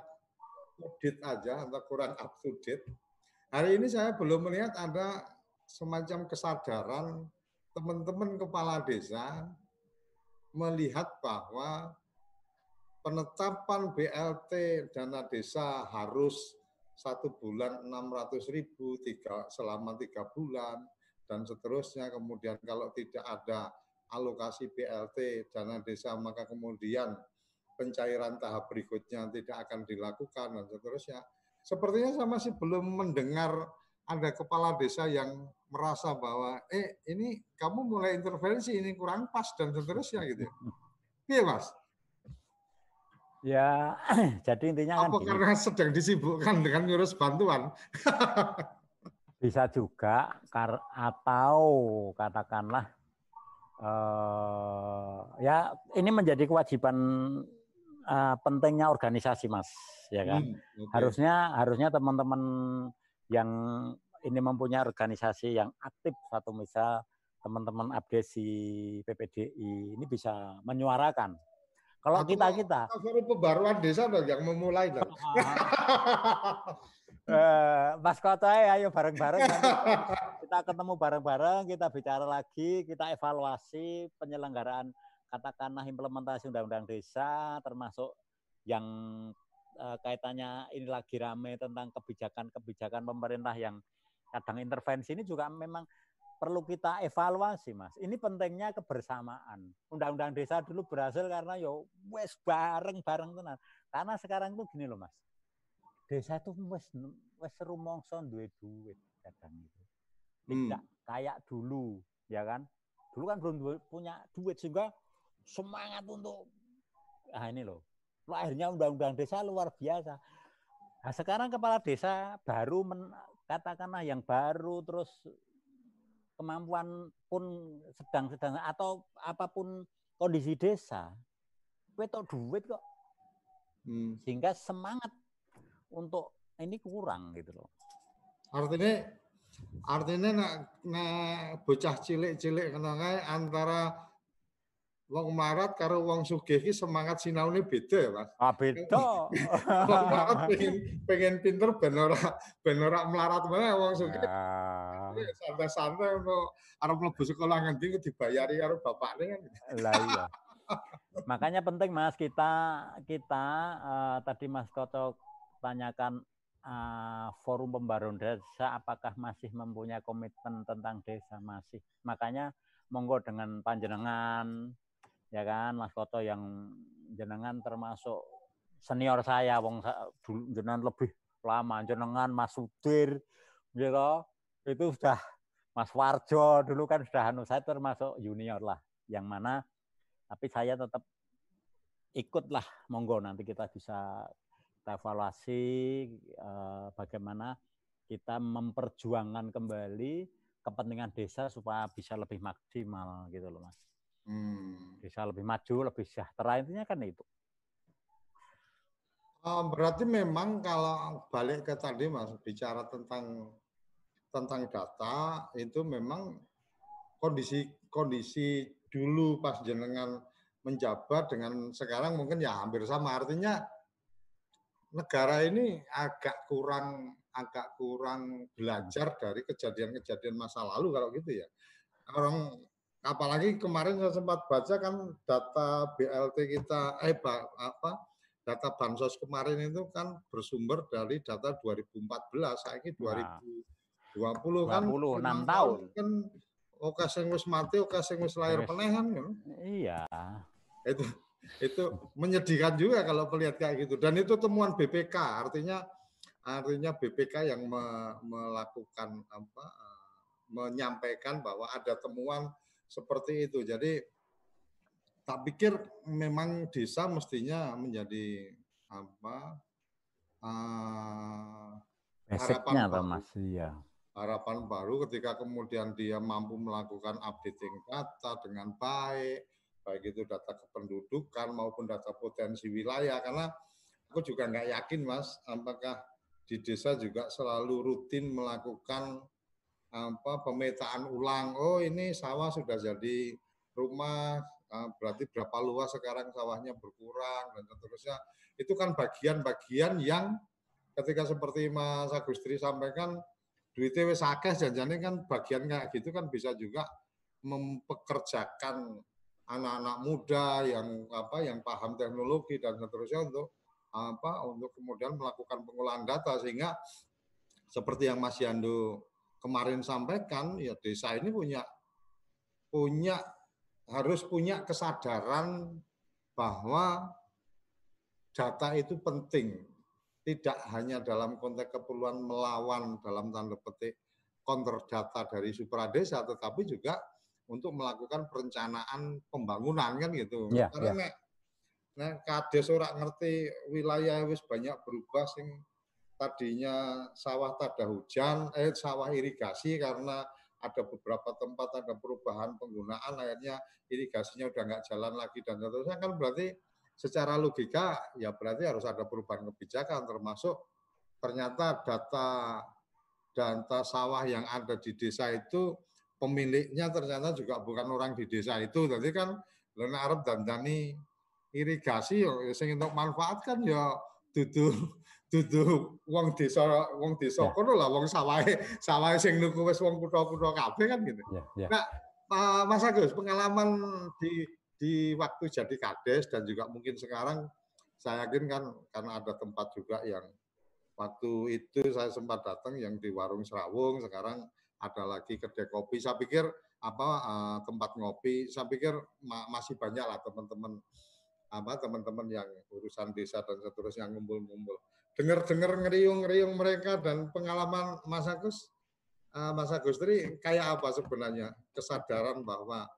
audit aja atau kurang up to date. Hari ini saya belum melihat ada semacam kesadaran teman-teman kepala desa melihat bahwa penetapan BLT dana desa harus satu bulan 600 ribu tiga, selama tiga bulan dan seterusnya. Kemudian kalau tidak ada alokasi BLT dana desa maka kemudian pencairan tahap berikutnya tidak akan dilakukan dan seterusnya. Sepertinya saya masih belum mendengar ada kepala desa yang merasa bahwa eh ini kamu mulai intervensi ini kurang pas dan seterusnya gitu. Iya mas. Ya, jadi intinya Apa kan karena gini. sedang disibukkan dengan ngurus bantuan? Bisa juga kar atau katakanlah uh, ya ini menjadi kewajiban uh, pentingnya organisasi, Mas, ya kan? Hmm, okay. Harusnya harusnya teman-teman yang ini mempunyai organisasi yang aktif satu misal teman-teman abdesi PPDI ini bisa menyuarakan kalau kita kita forum pembaruan desa loh yang memulai loh. eh, Mas Koto ayo bareng-bareng kita ketemu bareng-bareng, kita bicara lagi, kita evaluasi penyelenggaraan katakanlah implementasi undang-undang desa termasuk yang uh, kaitannya ini lagi rame tentang kebijakan-kebijakan pemerintah yang kadang intervensi ini juga memang perlu kita evaluasi, Mas. Ini pentingnya kebersamaan. Undang-undang desa dulu berhasil karena yo wes bareng-bareng tenan. Karena sekarang itu gini loh, Mas. Desa itu wes wes rumongso duwe duit kadang itu. Tidak hmm. kayak dulu, ya kan? Dulu kan belum punya duit sehingga semangat untuk ah ini loh. Lahirnya undang-undang desa luar biasa. Nah, sekarang kepala desa baru men, katakanlah yang baru terus kemampuan pun sedang-sedang atau apa pun kondisi desa, tau duit kok. Hmm. Sehingga semangat untuk ini kurang gitu loh. Artinya artinya nak, nak bocah cilik-cilik antara wong marat karo wong sugih iki semangat sinaune beda ya, Mas. Ah, beda. wong marat pengen pengen pinter ben ora ben ora melarat mana wong sugih. Ah. Santai-santai untuk arep mlebu sekolah ngendi dibayari karo bapakne kan. Lah iya. Makanya penting Mas kita kita uh, tadi Mas Koto tanyakan uh, forum pembaruan desa apakah masih mempunyai komitmen tentang desa? Masih. Makanya monggo dengan panjenengan ya kan Mas Koto yang jenengan termasuk senior saya wong jenengan lebih lama jenengan Mas Sudir gitu itu sudah Mas Warjo dulu kan sudah anu saya termasuk junior lah yang mana tapi saya tetap ikutlah monggo nanti kita bisa kita evaluasi eh, bagaimana kita memperjuangkan kembali kepentingan desa supaya bisa lebih maksimal gitu loh mas. Hmm. Bisa lebih maju, lebih sejahtera intinya kan itu. Oh, berarti memang kalau balik ke tadi mas bicara tentang tentang data itu memang kondisi kondisi dulu pas jenengan menjabat dengan sekarang mungkin ya hampir sama artinya negara ini agak kurang agak kurang belajar dari kejadian-kejadian masa lalu kalau gitu ya. Orang apalagi kemarin saya sempat baca kan data BLT kita eh apa data bansos kemarin itu kan bersumber dari data 2014 saya ini 2020 nah, kan 26 tahun kan oke sing wis mati oke sing wis lahir penehan kan? Iya. Itu itu menyedihkan juga kalau melihat kayak gitu dan itu temuan BPK artinya artinya BPK yang me, melakukan apa menyampaikan bahwa ada temuan seperti itu. Jadi tak pikir memang desa mestinya menjadi apa uh, harapan baru, mas, ya. harapan baru ketika kemudian dia mampu melakukan updating data dengan baik, baik itu data kependudukan maupun data potensi wilayah. Karena aku juga nggak yakin mas, apakah di desa juga selalu rutin melakukan apa pemetaan ulang. Oh ini sawah sudah jadi rumah, berarti berapa luas sekarang sawahnya berkurang dan seterusnya. Itu kan bagian-bagian yang ketika seperti Mas Agustri sampaikan duitnya wis akeh kan bagian kayak gitu kan bisa juga mempekerjakan anak-anak muda yang apa yang paham teknologi dan seterusnya untuk apa untuk kemudian melakukan pengolahan data sehingga seperti yang Mas Yando kemarin sampaikan, ya desa ini punya punya harus punya kesadaran bahwa data itu penting. Tidak hanya dalam konteks keperluan melawan dalam tanda petik counter data dari supradesa, tetapi juga untuk melakukan perencanaan pembangunan kan gitu. Ya, Karena ya. nek, nek kades ora ngerti wilayah wis banyak berubah sing tadinya sawah tada hujan, eh sawah irigasi karena ada beberapa tempat ada perubahan penggunaan akhirnya irigasinya udah nggak jalan lagi dan seterusnya kan berarti secara logika ya berarti harus ada perubahan kebijakan termasuk ternyata data data sawah yang ada di desa itu pemiliknya ternyata juga bukan orang di desa itu jadi kan Lena Arab dan Dani irigasi yo sing untuk manfaat kan ya dudu dudu wong desa wong desa yeah. kono lah wong sawahe sawahe sing nuku wis wong kutha-kutha kabeh kan gitu. Yeah, yeah. Nah, Mas Agus pengalaman di di waktu jadi kades dan juga mungkin sekarang saya yakin kan karena ada tempat juga yang waktu itu saya sempat datang yang di warung Serawung sekarang ada lagi kedai kopi. Saya pikir apa uh, tempat ngopi. Saya pikir ma masih banyak lah teman-teman apa teman-teman yang urusan desa dan seterusnya ngumpul-ngumpul. Dengar-dengar ngeriung-ngeriung mereka dan pengalaman Mas Agus, uh, Mas Agustri kayak apa sebenarnya kesadaran bahwa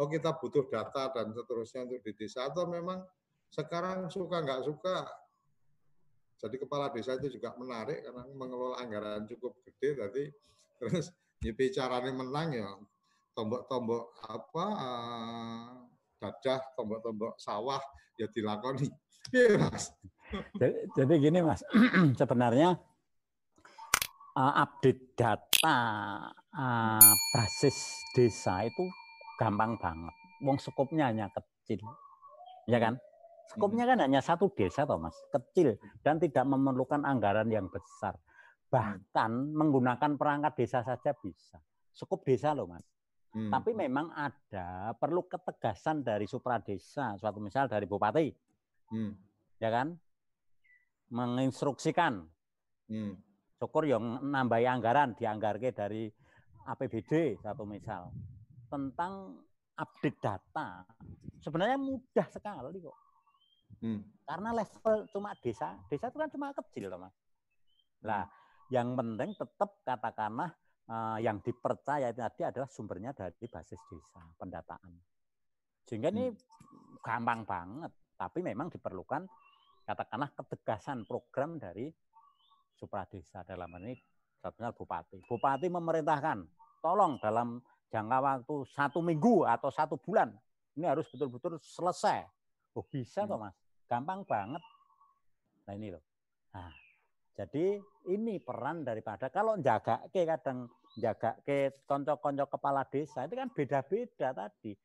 oh kita butuh data dan seterusnya untuk di desa atau memang sekarang suka nggak suka jadi kepala desa itu juga menarik karena mengelola anggaran cukup gede tadi. Terus ya caranya menang ya tombok-tombok apa uh, dadah tombok-tombok sawah ya dilakoni mas jadi, jadi gini mas, sebenarnya uh, update data uh, basis desa itu gampang banget. Wong skopnya hanya kecil, ya kan? Skopnya kan hanya satu desa, toh mas, kecil dan tidak memerlukan anggaran yang besar. Bahkan menggunakan perangkat desa saja bisa. Skop desa loh mas. Hmm. Tapi memang ada perlu ketegasan dari supradesa, suatu misal dari bupati, hmm. ya kan? menginstruksikan Hmm. Syukur yang nambahi anggaran dianggarke dari APBD satu misal tentang update data sebenarnya mudah sekali kok. Hmm. Karena level cuma desa, desa itu kan cuma kecil, teman. Lah, hmm. Yang penting tetap katakanlah uh, yang dipercaya tadi adalah sumbernya dari basis desa, pendataan. Sehingga ini hmm. gampang banget, tapi memang diperlukan katakanlah ketegasan program dari supradesa dalam ini satunya bupati. Bupati memerintahkan, tolong dalam jangka waktu satu minggu atau satu bulan ini harus betul-betul selesai. Oh bisa hmm. mas, gampang banget. Nah ini loh. Nah, jadi ini peran daripada kalau jaga ke kadang jaga ke konco-konco kepala desa itu kan beda-beda tadi.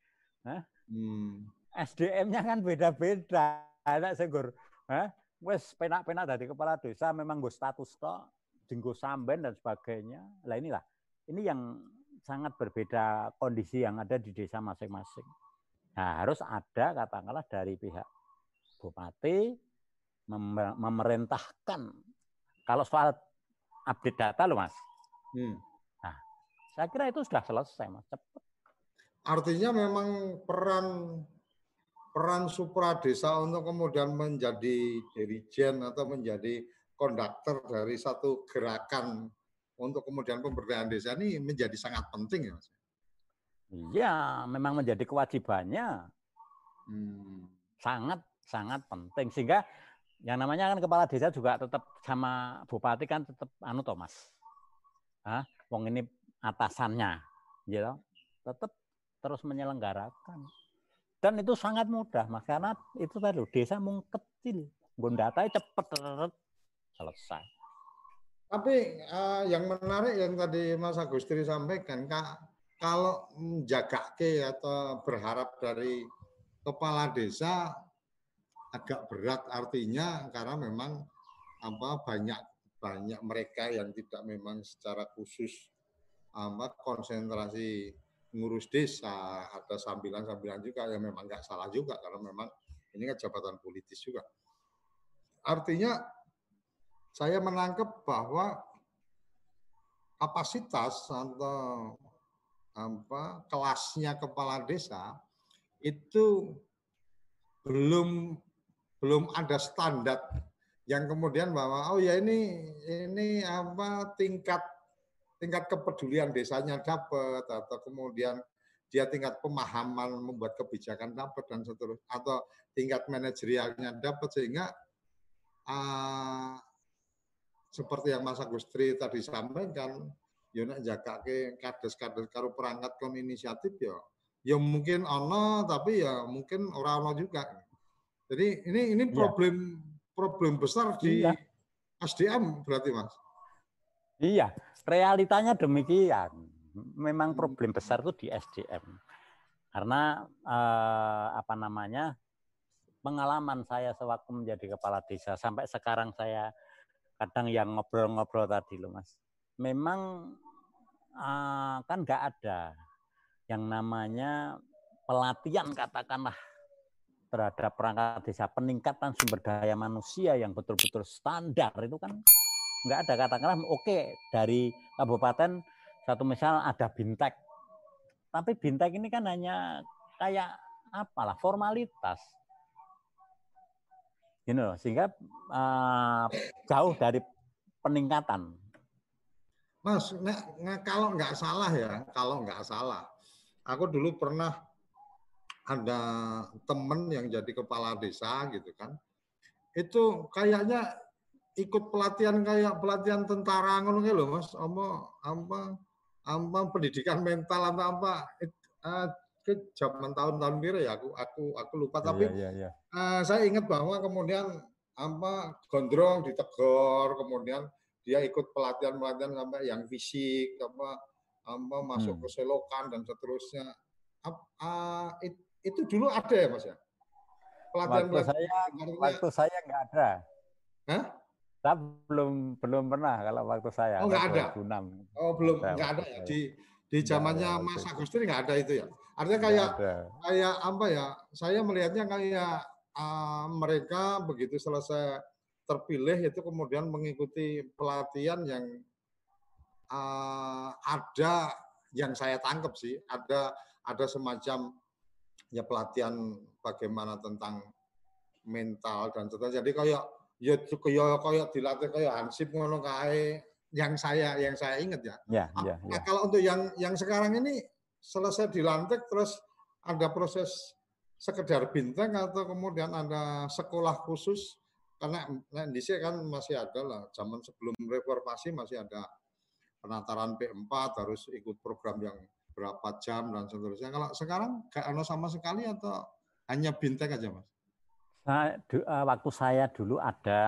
Nah, hmm. SDM-nya kan beda-beda. Ada segur. Hah? Wes penak-penak dari kepala desa memang gue status toh, jenggo samben dan sebagainya. Lah inilah. Ini yang sangat berbeda kondisi yang ada di desa masing-masing. Nah, harus ada katakanlah dari pihak bupati memerintahkan kalau soal update data loh mas. Hmm. Nah, saya kira itu sudah selesai mas, cepat. Artinya memang peran peran supra desa untuk kemudian menjadi dirijen atau menjadi konduktor dari satu gerakan untuk kemudian pemberdayaan desa ini menjadi sangat penting ya Mas? Iya, memang menjadi kewajibannya. Hmm. Sangat sangat penting sehingga yang namanya kan kepala desa juga tetap sama bupati kan tetap anu Thomas. Ah, wong ini atasannya, gitu. Tetap terus menyelenggarakan. Dan itu sangat mudah, Mas, karena itu tadi desa mung kecil. Data cepet selesai. Tapi uh, yang menarik yang tadi Mas Agustri sampaikan, Kak, kalau menjaga ke atau berharap dari kepala desa agak berat artinya karena memang apa banyak banyak mereka yang tidak memang secara khusus apa konsentrasi ngurus desa ada sambilan-sambilan juga yang memang nggak salah juga karena memang ini kan jabatan politis juga. Artinya saya menangkap bahwa kapasitas atau apa kelasnya kepala desa itu belum belum ada standar yang kemudian bahwa oh ya ini ini apa tingkat tingkat kepedulian desanya dapat atau kemudian dia tingkat pemahaman membuat kebijakan dapat dan seterusnya atau tingkat manajerialnya dapat sehingga uh, seperti yang Mas Agustri tadi sampaikan, yo nek ke kades-kades karo perangkat kon inisiatif ya ya mungkin ono tapi ya mungkin orang ono juga. Jadi ini ini iya. problem ya. problem besar di iya. SDM berarti Mas. Iya, realitanya demikian. Memang hmm. problem besar itu di SDM. Karena eh, apa namanya? pengalaman saya sewaktu menjadi kepala desa sampai sekarang saya kadang yang ngobrol-ngobrol tadi loh mas. Memang uh, kan nggak ada yang namanya pelatihan katakanlah terhadap perangkat desa peningkatan sumber daya manusia yang betul-betul standar itu kan nggak ada katakanlah oke okay, dari kabupaten satu misal ada bintek. Tapi bintek ini kan hanya kayak apalah formalitas. Gitu loh, sehingga uh, jauh dari peningkatan. Mas, nah, nah, kalau nggak salah ya, kalau nggak salah, aku dulu pernah ada temen yang jadi kepala desa gitu kan, itu kayaknya ikut pelatihan kayak pelatihan tentara ngono loh mas, apa apa apa pendidikan mental apa apa. Uh, ke zaman tahun-tahun biru ya aku aku aku lupa. Iya, tapi yeah, yeah, yeah. Uh, saya ingat bahwa kemudian apa gondrong ditegur kemudian dia ikut pelatihan-pelatihan sampai yang fisik apa apa masuk hmm. ke selokan dan seterusnya. Uh, it, itu dulu ada ya mas ya? Pelatihan waktu saya artinya, waktu saya nggak ada. Hah? saya belum belum pernah kalau waktu saya oh nggak ada? oh belum nggak ada ya? di di zamannya Mas Agustin nggak ada itu ya? Artinya kayak kayak apa ya? Saya melihatnya kayak uh, mereka begitu selesai terpilih itu kemudian mengikuti pelatihan yang uh, ada yang saya tangkap sih. Ada ada semacam ya pelatihan bagaimana tentang mental dan seterusnya. Jadi kayak ya kayak kayak dilatih kayak hansip ngono kae yang saya yang saya ingat ya. Ya, ya, ya. Nah, kalau untuk yang yang sekarang ini selesai dilantik terus ada proses sekedar bintang atau kemudian ada sekolah khusus karena nah, di sini kan masih ada lah zaman sebelum reformasi masih ada penataran P4 harus ikut program yang berapa jam dan seterusnya. Kalau sekarang gak ada sama sekali atau hanya bintang aja mas? Nah, waktu saya dulu ada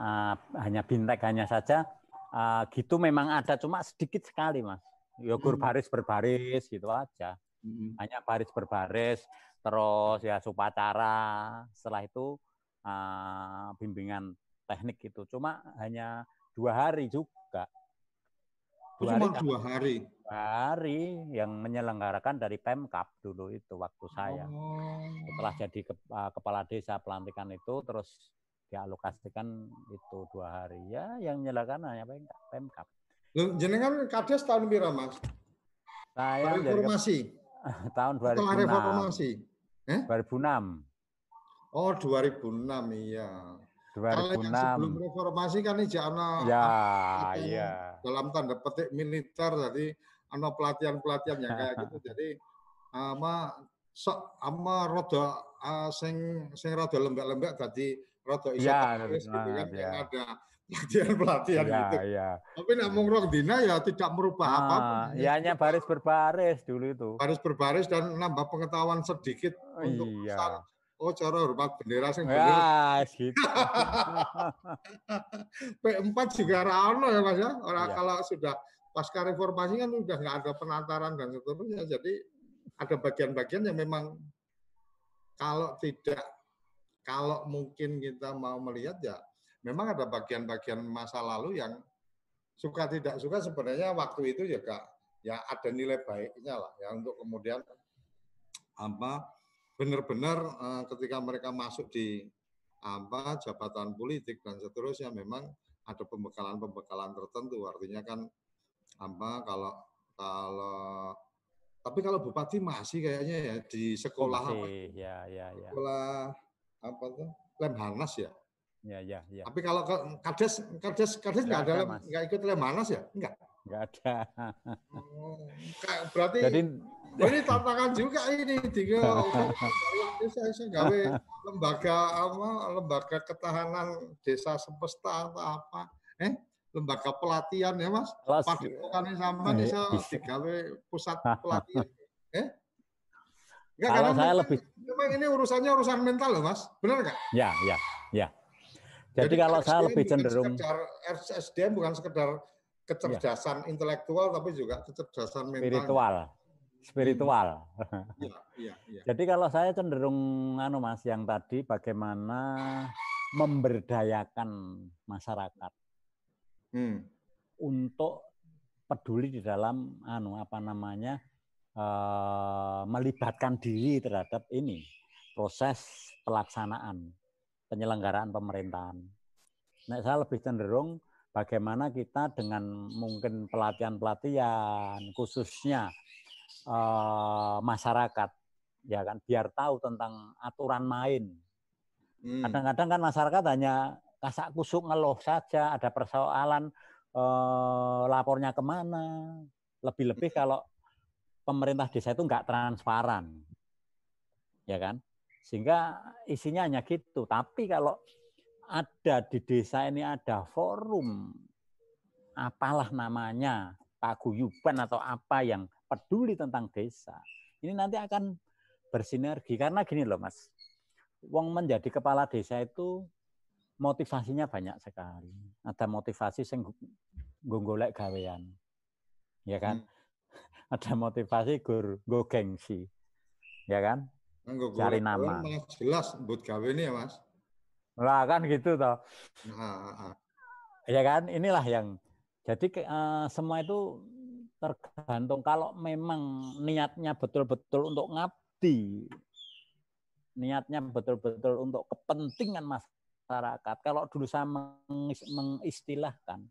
uh, hanya bintek hanya saja uh, gitu memang ada cuma sedikit sekali mas. Yogur hmm. baris berbaris gitu aja. Hmm. Hanya baris berbaris terus ya supacara setelah itu uh, bimbingan teknik itu cuma hanya dua hari juga dua hari, dua hari hari yang menyelenggarakan dari pemkap dulu itu waktu saya oh. setelah jadi ke, uh, kepala desa pelantikan itu terus dialokasikan itu dua hari ya yang menyelenggarakan hanya pemkap jenengan kades tahun berapa mas saya reformasi tahun 2006 setelah reformasi Eh? 2006. Oh, 2006 iya. 2006. Kalau yang sebelum reformasi kan ini jangan ya, iya. dalam tanda petik militer jadi ana pelatihan-pelatihan yang kayak gitu. Jadi ama sok ama roda uh, sing sing roda lembek-lembek tadi roda iso ya, gitu kan ya. ada pelatihan-pelatihan ya, gitu. Ya. Tapi namun rong dina ya tidak merubah nah, apa-apa. Ya hanya baris berbaris dulu itu. Baris berbaris dan nambah pengetahuan sedikit oh, untuk iya. Oh, cara hormat bendera sing bener. Ya, gitu. P4 juga rano ya Mas ya. Orang ya. kalau sudah pasca reformasi kan sudah nggak ada penataran dan seterusnya. Jadi ada bagian-bagian yang memang kalau tidak kalau mungkin kita mau melihat ya memang ada bagian-bagian masa lalu yang suka tidak suka sebenarnya waktu itu juga ya ada nilai baiknya lah ya untuk kemudian apa benar-benar uh, ketika mereka masuk di apa jabatan politik dan seterusnya memang ada pembekalan-pembekalan tertentu artinya kan apa kalau kalau tapi kalau bupati masih kayaknya ya di sekolah masih, apa? Ya, ya, ya. Sekolah apa tuh? Lemhanas ya? Ya, ya, ya. Tapi kalau ke kades kades kades nggak ada, nggak ikut Lemhanas ya? Enggak. Enggak ada. Oh, berarti Jadi ini tantangan juga ini tiga saya saya gawe lembaga apa lembaga ketahanan desa semesta atau apa. Eh lembaga pelatihan ya mas? Padepokan sama nih saya digawe pusat pelatihan. Eh? Enggak, kalau saya lebih memang ini urusannya urusan mental loh mas. Benar nggak ya ya ya. Jadi, Jadi kalau saya lebih cenderung sekedar SDM bukan sekedar kecerdasan ya. intelektual tapi juga kecerdasan mental. Spiritual. Spiritual. Ya, ya, ya. Jadi kalau saya cenderung anu Mas yang tadi bagaimana memberdayakan masyarakat. Hmm. Untuk peduli di dalam anu apa namanya? Uh, melibatkan diri terhadap ini proses pelaksanaan penyelenggaraan pemerintahan. Nah, saya lebih cenderung bagaimana kita dengan mungkin pelatihan-pelatihan khususnya eh, masyarakat ya kan biar tahu tentang aturan main. Hmm. Kadang-kadang kan masyarakat hanya kasak kusuk ngeluh saja, ada persoalan eh, lapornya ke mana. Lebih-lebih kalau pemerintah desa itu nggak transparan, ya kan? Sehingga isinya hanya gitu. Tapi kalau ada di desa ini ada forum, apalah namanya, paguyuban atau apa yang peduli tentang desa. Ini nanti akan bersinergi. Karena gini loh mas, wong menjadi kepala desa itu motivasinya banyak sekali. Ada motivasi sing golek gawean. Ya kan? Hmm. Ada motivasi gur go gengsi. Ya kan? Cari nama. Jelas buat gawe ini ya mas. Lah kan gitu toh. Nah, ya kan inilah yang jadi uh, semua itu tergantung kalau memang niatnya betul-betul untuk ngabdi, niatnya betul-betul untuk kepentingan masyarakat. Kalau dulu saya mengistilahkan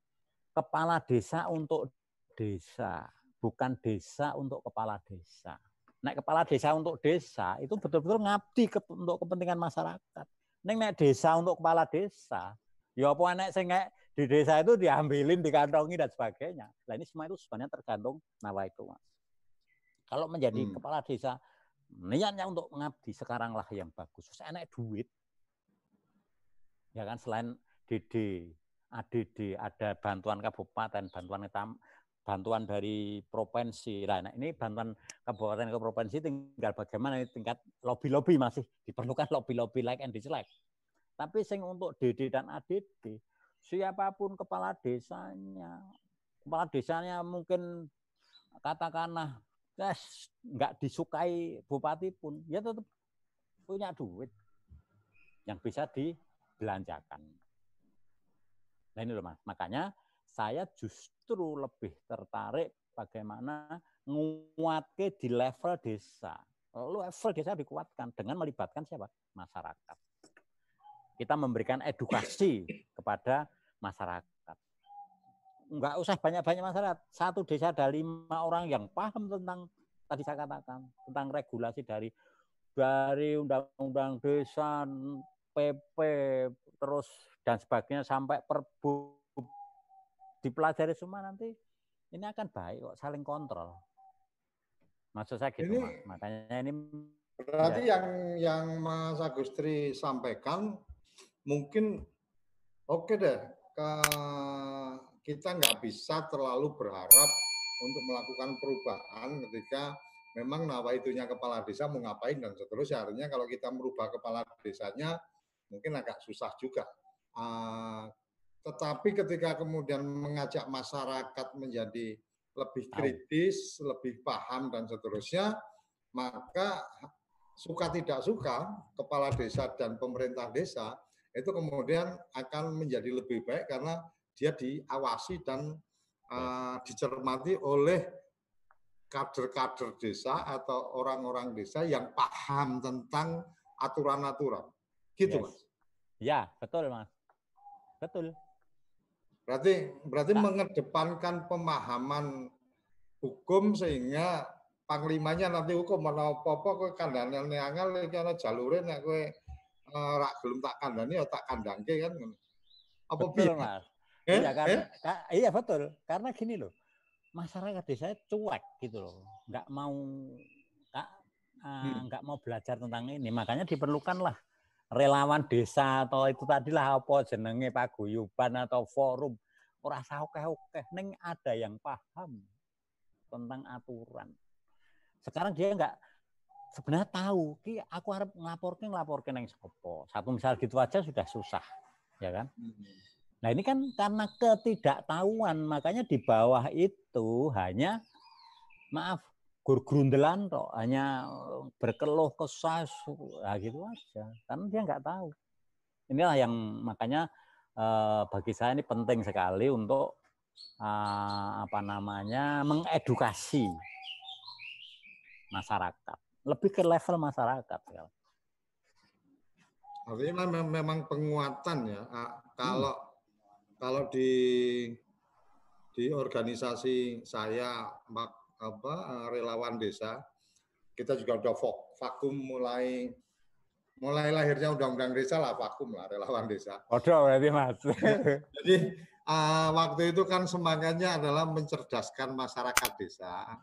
kepala desa untuk desa, bukan desa untuk kepala desa. Naik kepala desa untuk desa itu betul-betul ngabdi ke, untuk kepentingan masyarakat. Neng naik desa untuk kepala desa, ya apa naik saya di desa itu diambilin, dikantongi dan sebagainya. Nah ini semua itu sebenarnya tergantung nawa itu, mas. Kalau menjadi hmm. kepala desa, niatnya untuk mengabdi sekaranglah yang bagus. Saya naik duit, ya kan selain DD, ADD, ada bantuan kabupaten, bantuan bantuan dari provinsi. Nah, ini bantuan kabupaten ke provinsi tinggal bagaimana tingkat lobby-lobby masih diperlukan lobby-lobby like and dislike. Tapi sing untuk DD dan ADD, siapa pun kepala desanya, kepala desanya mungkin katakanlah yes, nggak disukai bupati pun, ya tetap punya duit yang bisa di belanjakan. Nah ini loh mas, makanya saya justru lebih tertarik bagaimana nguatke di level desa. Level desa dikuatkan dengan melibatkan siapa? Masyarakat. Kita memberikan edukasi kepada masyarakat. Enggak usah banyak-banyak masyarakat. Satu desa ada lima orang yang paham tentang tadi saya katakan tentang regulasi dari dari undang-undang desa, PP terus dan sebagainya sampai perbu dipelajari semua nanti ini akan baik kok saling kontrol. Maksud saya gitu, ini, Mas. makanya ini berarti ya. yang yang Mas Agustri sampaikan mungkin oke okay deh kita nggak bisa terlalu berharap untuk melakukan perubahan ketika memang nawa itunya kepala desa mau ngapain dan seterusnya. Artinya kalau kita merubah kepala desanya mungkin agak susah juga. Uh, tetapi ketika kemudian mengajak masyarakat menjadi lebih kritis, lebih paham dan seterusnya, maka suka tidak suka kepala desa dan pemerintah desa itu kemudian akan menjadi lebih baik karena dia diawasi dan uh, dicermati oleh kader-kader desa atau orang-orang desa yang paham tentang aturan-aturan. Gitu, yes. Mas. Ya, betul, Mas. Betul. Berarti berarti nah. mengedepankan pemahaman hukum sehingga panglimanya nanti hukum mana apa-apa kowe kandhane angel iki ana jalure nek kowe uh, rak gelem tak kandhani ya tak kandangke kan Apa betul, Mas. Eh? Iya, karena, eh? Ka, iya betul. Karena gini loh, masyarakat desa cuek gitu loh, nggak mau nggak uh, hmm. mau belajar tentang ini. Makanya diperlukanlah relawan desa atau itu tadilah apa jenenge paguyuban atau forum ora usah oke-oke ning ada yang paham tentang aturan sekarang dia enggak sebenarnya tahu ki aku harap ngelaporke ngelaporke neng sopo satu misal gitu aja sudah susah ya kan? Hmm. nah ini kan karena ketidaktahuan makanya di bawah itu hanya maaf gur grundelan toh hanya berkeluh kesah nah gitu aja. Karena dia nggak tahu. Inilah yang makanya eh, bagi saya ini penting sekali untuk eh, apa namanya mengedukasi masyarakat lebih ke level masyarakat artinya memang penguatan ya kalau hmm. kalau di di organisasi saya apa relawan desa kita juga udah vakum mulai mulai lahirnya undang-undang desa lah vakum lah relawan desa. Odo berarti mas. Jadi uh, waktu itu kan semangatnya adalah mencerdaskan masyarakat desa,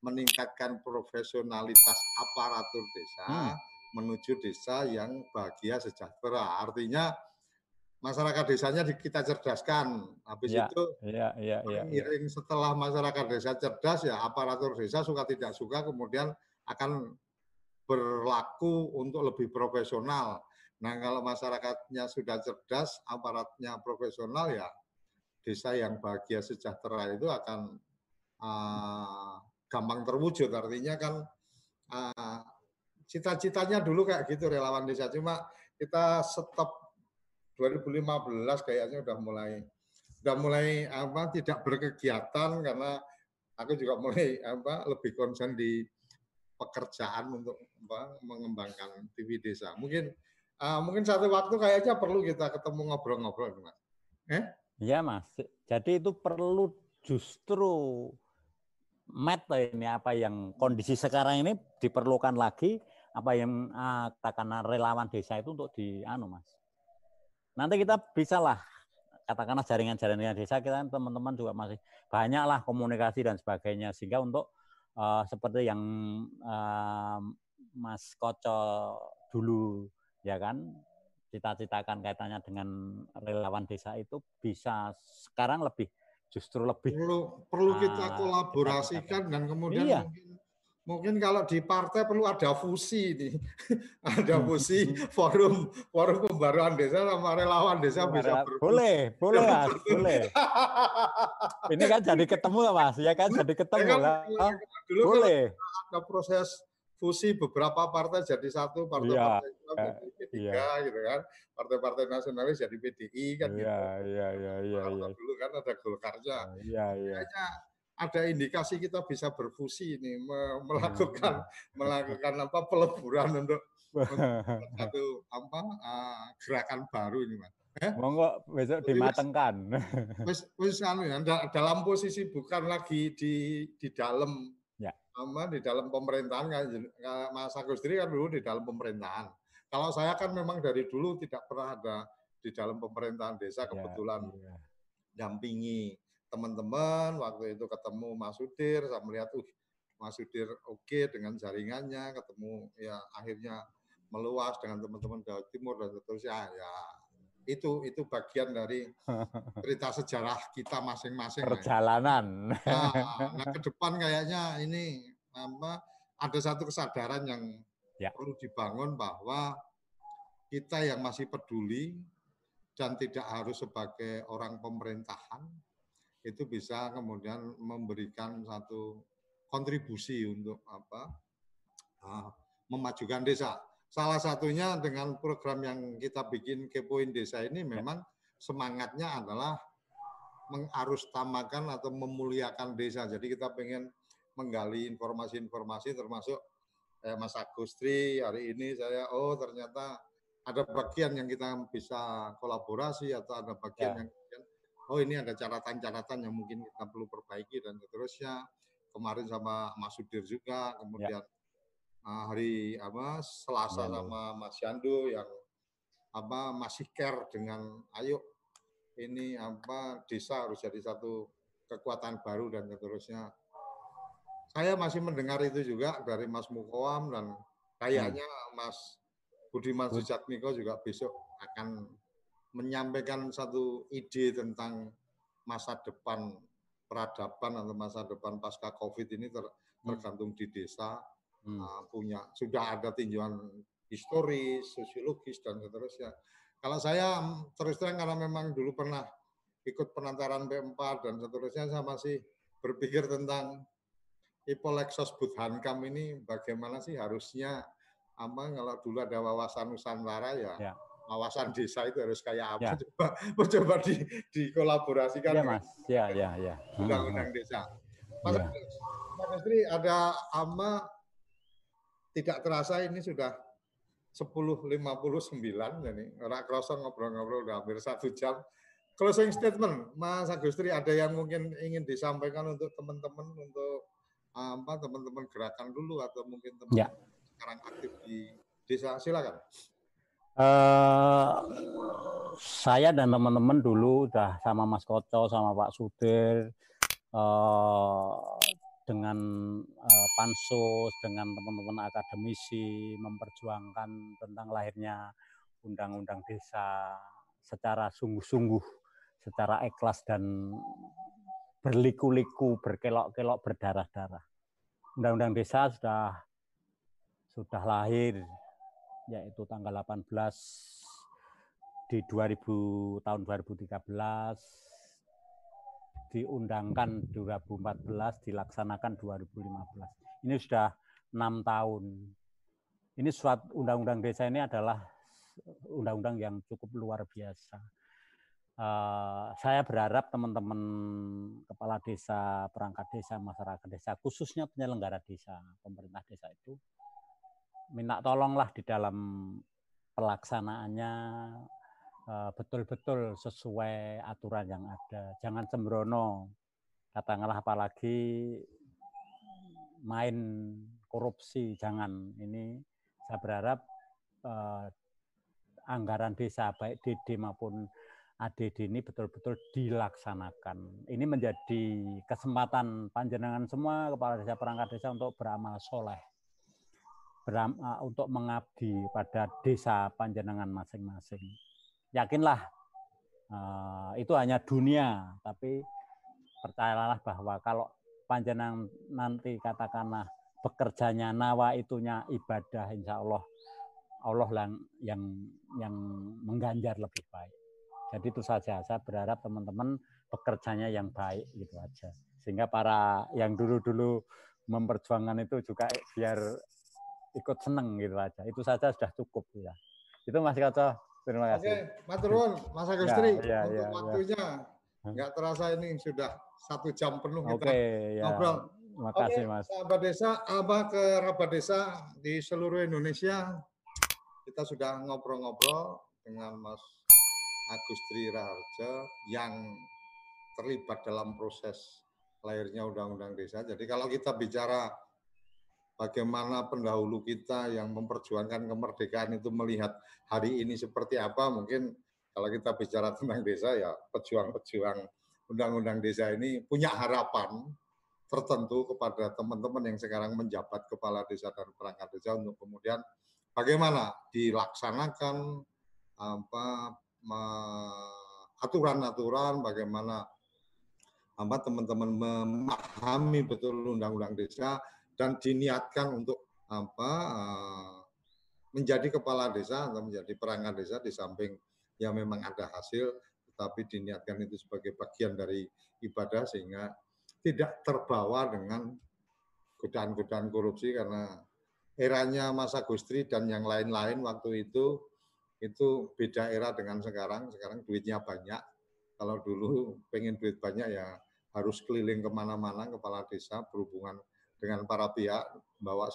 meningkatkan profesionalitas aparatur desa hmm. menuju desa yang bahagia sejahtera. Artinya masyarakat desanya kita cerdaskan. Habis ya, itu ya, ya, ya, ya. setelah masyarakat desa cerdas ya aparatur desa suka tidak suka kemudian akan berlaku untuk lebih profesional. Nah kalau masyarakatnya sudah cerdas, aparatnya profesional ya desa yang bahagia sejahtera itu akan uh, gampang terwujud. Artinya kan uh, cita-citanya dulu kayak gitu relawan desa. Cuma kita stop 2015 kayaknya udah mulai udah mulai apa tidak berkegiatan karena aku juga mulai apa lebih konsen di pekerjaan untuk apa, mengembangkan TV desa. Mungkin uh, mungkin satu waktu kayaknya perlu kita ketemu ngobrol-ngobrol, Mas. Eh? Iya, Mas. Jadi itu perlu justru met ini apa yang kondisi sekarang ini diperlukan lagi apa yang uh, katakanlah relawan desa itu untuk di anu Mas. Nanti kita bisa lah katakanlah jaringan-jaringan desa kita teman-teman juga masih banyak lah komunikasi dan sebagainya sehingga untuk uh, seperti yang uh, Mas Koco dulu ya kan cita-citakan kaitannya dengan relawan desa itu bisa sekarang lebih justru lebih. Perlu perlu kita uh, kolaborasikan dan kemudian iya. mungkin mungkin kalau di partai perlu ada fusi nih ada fusi forum forum pembaruan desa sama relawan desa bisa berfusi. boleh boleh mas boleh. Ini kan jadi ketemu mas. Ya kan jadi ketemu ya kan, lah. dulu boleh. ada proses fusi beberapa partai jadi satu partai-partai ya, Islam jadi P3 ya. gitu kan partai-partai nasionalis jadi PDI kan gitu. Iya iya iya iya. Dulu kan ada Golkarnya. Iya iya. Kayaknya ada indikasi kita bisa berfusi ini melakukan melakukan apa peleburan untuk, satu apa uh, gerakan baru ini mas. Eh? Monggo besok dimatengkan. Wis wis anu ya dalam posisi bukan lagi di di dalam sama di dalam pemerintahan kan Mas Agustri kan dulu di dalam pemerintahan. Kalau saya kan memang dari dulu tidak pernah ada di dalam pemerintahan desa ya, kebetulan ya, ya. dampingi teman-teman waktu itu ketemu Mas Sudir saya melihat uh Mas Sudir oke okay dengan jaringannya ketemu ya akhirnya meluas dengan teman-teman Jawa Timur dan seterusnya ya itu itu bagian dari cerita sejarah kita masing-masing. Perjalanan. Nah, nah ke depan kayaknya ini apa ada satu kesadaran yang ya. perlu dibangun bahwa kita yang masih peduli dan tidak harus sebagai orang pemerintahan itu bisa kemudian memberikan satu kontribusi untuk apa uh, memajukan desa Salah satunya dengan program yang kita bikin Kepoin Desa ini ya. memang semangatnya adalah mengarustamakan atau memuliakan desa. Jadi kita pengen menggali informasi-informasi termasuk eh, Mas Agustri hari ini saya oh ternyata ada bagian yang kita bisa kolaborasi atau ada bagian ya. yang oh ini ada catatan-catatan yang mungkin kita perlu perbaiki dan seterusnya. Kemarin sama Mas Sudir juga, kemudian ya Ah, hari apa Selasa ya, sama Mas Yandu yang apa masih care dengan ayo ini apa desa harus jadi satu kekuatan baru dan seterusnya. Saya masih mendengar itu juga dari Mas Mukoam dan kayaknya hmm. Mas Budiman Sujatmiko juga besok akan menyampaikan satu ide tentang masa depan peradaban atau masa depan pasca COVID ini ter, hmm. tergantung di desa hmm. uh, punya sudah ada tinjauan historis, sosiologis dan seterusnya. Kalau saya mm, terus terang karena memang dulu pernah ikut penantaran P4 dan seterusnya saya masih berpikir tentang Ipolexos Budhankam ini bagaimana sih harusnya apa kalau dulu ada wawasan Nusantara ya, ya. wawasan desa itu harus kayak apa ya. coba coba di dikolaborasikan ya, Mas. Ya, ya, ya. Undang-undang desa. Mas, ya. Mas Istri ada ama tidak terasa ini sudah 10.59 ini. Rak krosong ngobrol-ngobrol udah hampir satu jam. Closing statement, Mas Agustri, ada yang mungkin ingin disampaikan untuk teman-teman, untuk apa teman-teman gerakan dulu atau mungkin teman ya. sekarang aktif di desa, silakan. Uh, saya dan teman-teman dulu udah sama Mas Koco, sama Pak Sudir, uh, dengan uh, pansus, dengan teman-teman akademisi memperjuangkan tentang lahirnya undang-undang desa secara sungguh-sungguh, secara ikhlas dan berliku-liku, berkelok-kelok, berdarah-darah. Undang-undang desa sudah sudah lahir yaitu tanggal 18 di 2000 tahun 2013 diundangkan 2014, dilaksanakan 2015. Ini sudah enam tahun. Ini suatu undang-undang desa ini adalah undang-undang yang cukup luar biasa. Uh, saya berharap teman-teman kepala desa, perangkat desa, masyarakat desa, khususnya penyelenggara desa, pemerintah desa itu minta tolonglah di dalam pelaksanaannya betul-betul sesuai aturan yang ada. Jangan sembrono, katakanlah apalagi main korupsi, jangan. Ini saya berharap eh, anggaran desa baik DD maupun ADD ini betul-betul dilaksanakan. Ini menjadi kesempatan panjenengan semua kepala desa perangkat desa untuk beramal soleh, uh, untuk mengabdi pada desa panjenengan masing-masing. Yakinlah uh, itu hanya dunia, tapi percayalah bahwa kalau panjenengan nanti katakanlah bekerjanya nawa itunya ibadah, insya Allah Allah yang yang yang mengganjar lebih baik. Jadi itu saja. Saya berharap teman-teman bekerjanya yang baik gitu aja. Sehingga para yang dulu-dulu memperjuangkan itu juga biar ikut seneng gitu aja. Itu saja sudah cukup ya. Itu Mas Kaco. Terima kasih. Oke, Mas Turun, Mas Agustri, ya, ya, untuk ya, waktunya ya. nggak terasa ini sudah satu jam penuh kita Oke, ya. ngobrol. Terima kasih, Mas. Sahabat desa, apa ke Rabat Desa di seluruh Indonesia, kita sudah ngobrol-ngobrol dengan Mas Agustri Raharja yang terlibat dalam proses lahirnya Undang-Undang Desa. Jadi kalau kita bicara bagaimana pendahulu kita yang memperjuangkan kemerdekaan itu melihat hari ini seperti apa, mungkin kalau kita bicara tentang desa ya pejuang-pejuang Undang-Undang Desa ini punya harapan tertentu kepada teman-teman yang sekarang menjabat kepala desa dan perangkat desa untuk kemudian bagaimana dilaksanakan apa aturan-aturan bagaimana apa teman-teman memahami betul undang-undang desa dan diniatkan untuk apa eh, menjadi kepala desa atau menjadi perangkat desa di samping yang memang ada hasil tetapi diniatkan itu sebagai bagian dari ibadah sehingga tidak terbawa dengan godaan-godaan korupsi karena eranya Mas Agustri dan yang lain-lain waktu itu itu beda era dengan sekarang. Sekarang duitnya banyak. Kalau dulu pengen duit banyak ya harus keliling ke mana-mana kepala desa berhubungan dengan para pihak bawa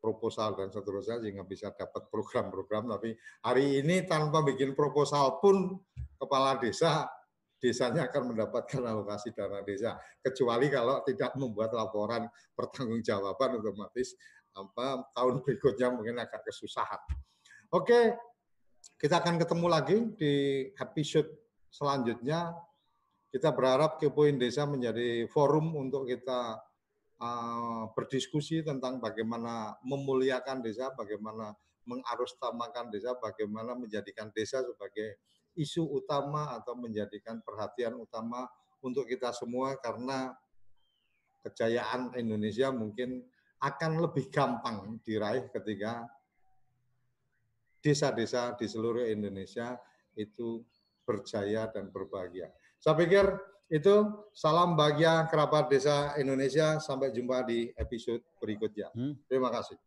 proposal dan seterusnya sehingga bisa dapat program-program. Tapi hari ini tanpa bikin proposal pun kepala desa desanya akan mendapatkan alokasi dana desa kecuali kalau tidak membuat laporan pertanggungjawaban otomatis apa tahun berikutnya mungkin agak kesusahan. Oke, kita akan ketemu lagi di episode selanjutnya. Kita berharap Kepoin Desa menjadi forum untuk kita uh, berdiskusi tentang bagaimana memuliakan desa, bagaimana mengarustamakan desa, bagaimana menjadikan desa sebagai isu utama atau menjadikan perhatian utama untuk kita semua karena kejayaan Indonesia mungkin akan lebih gampang diraih ketika desa-desa di seluruh Indonesia itu berjaya dan berbahagia. Saya pikir itu salam bahagia kerabat desa Indonesia. Sampai jumpa di episode berikutnya. Hmm. Terima kasih.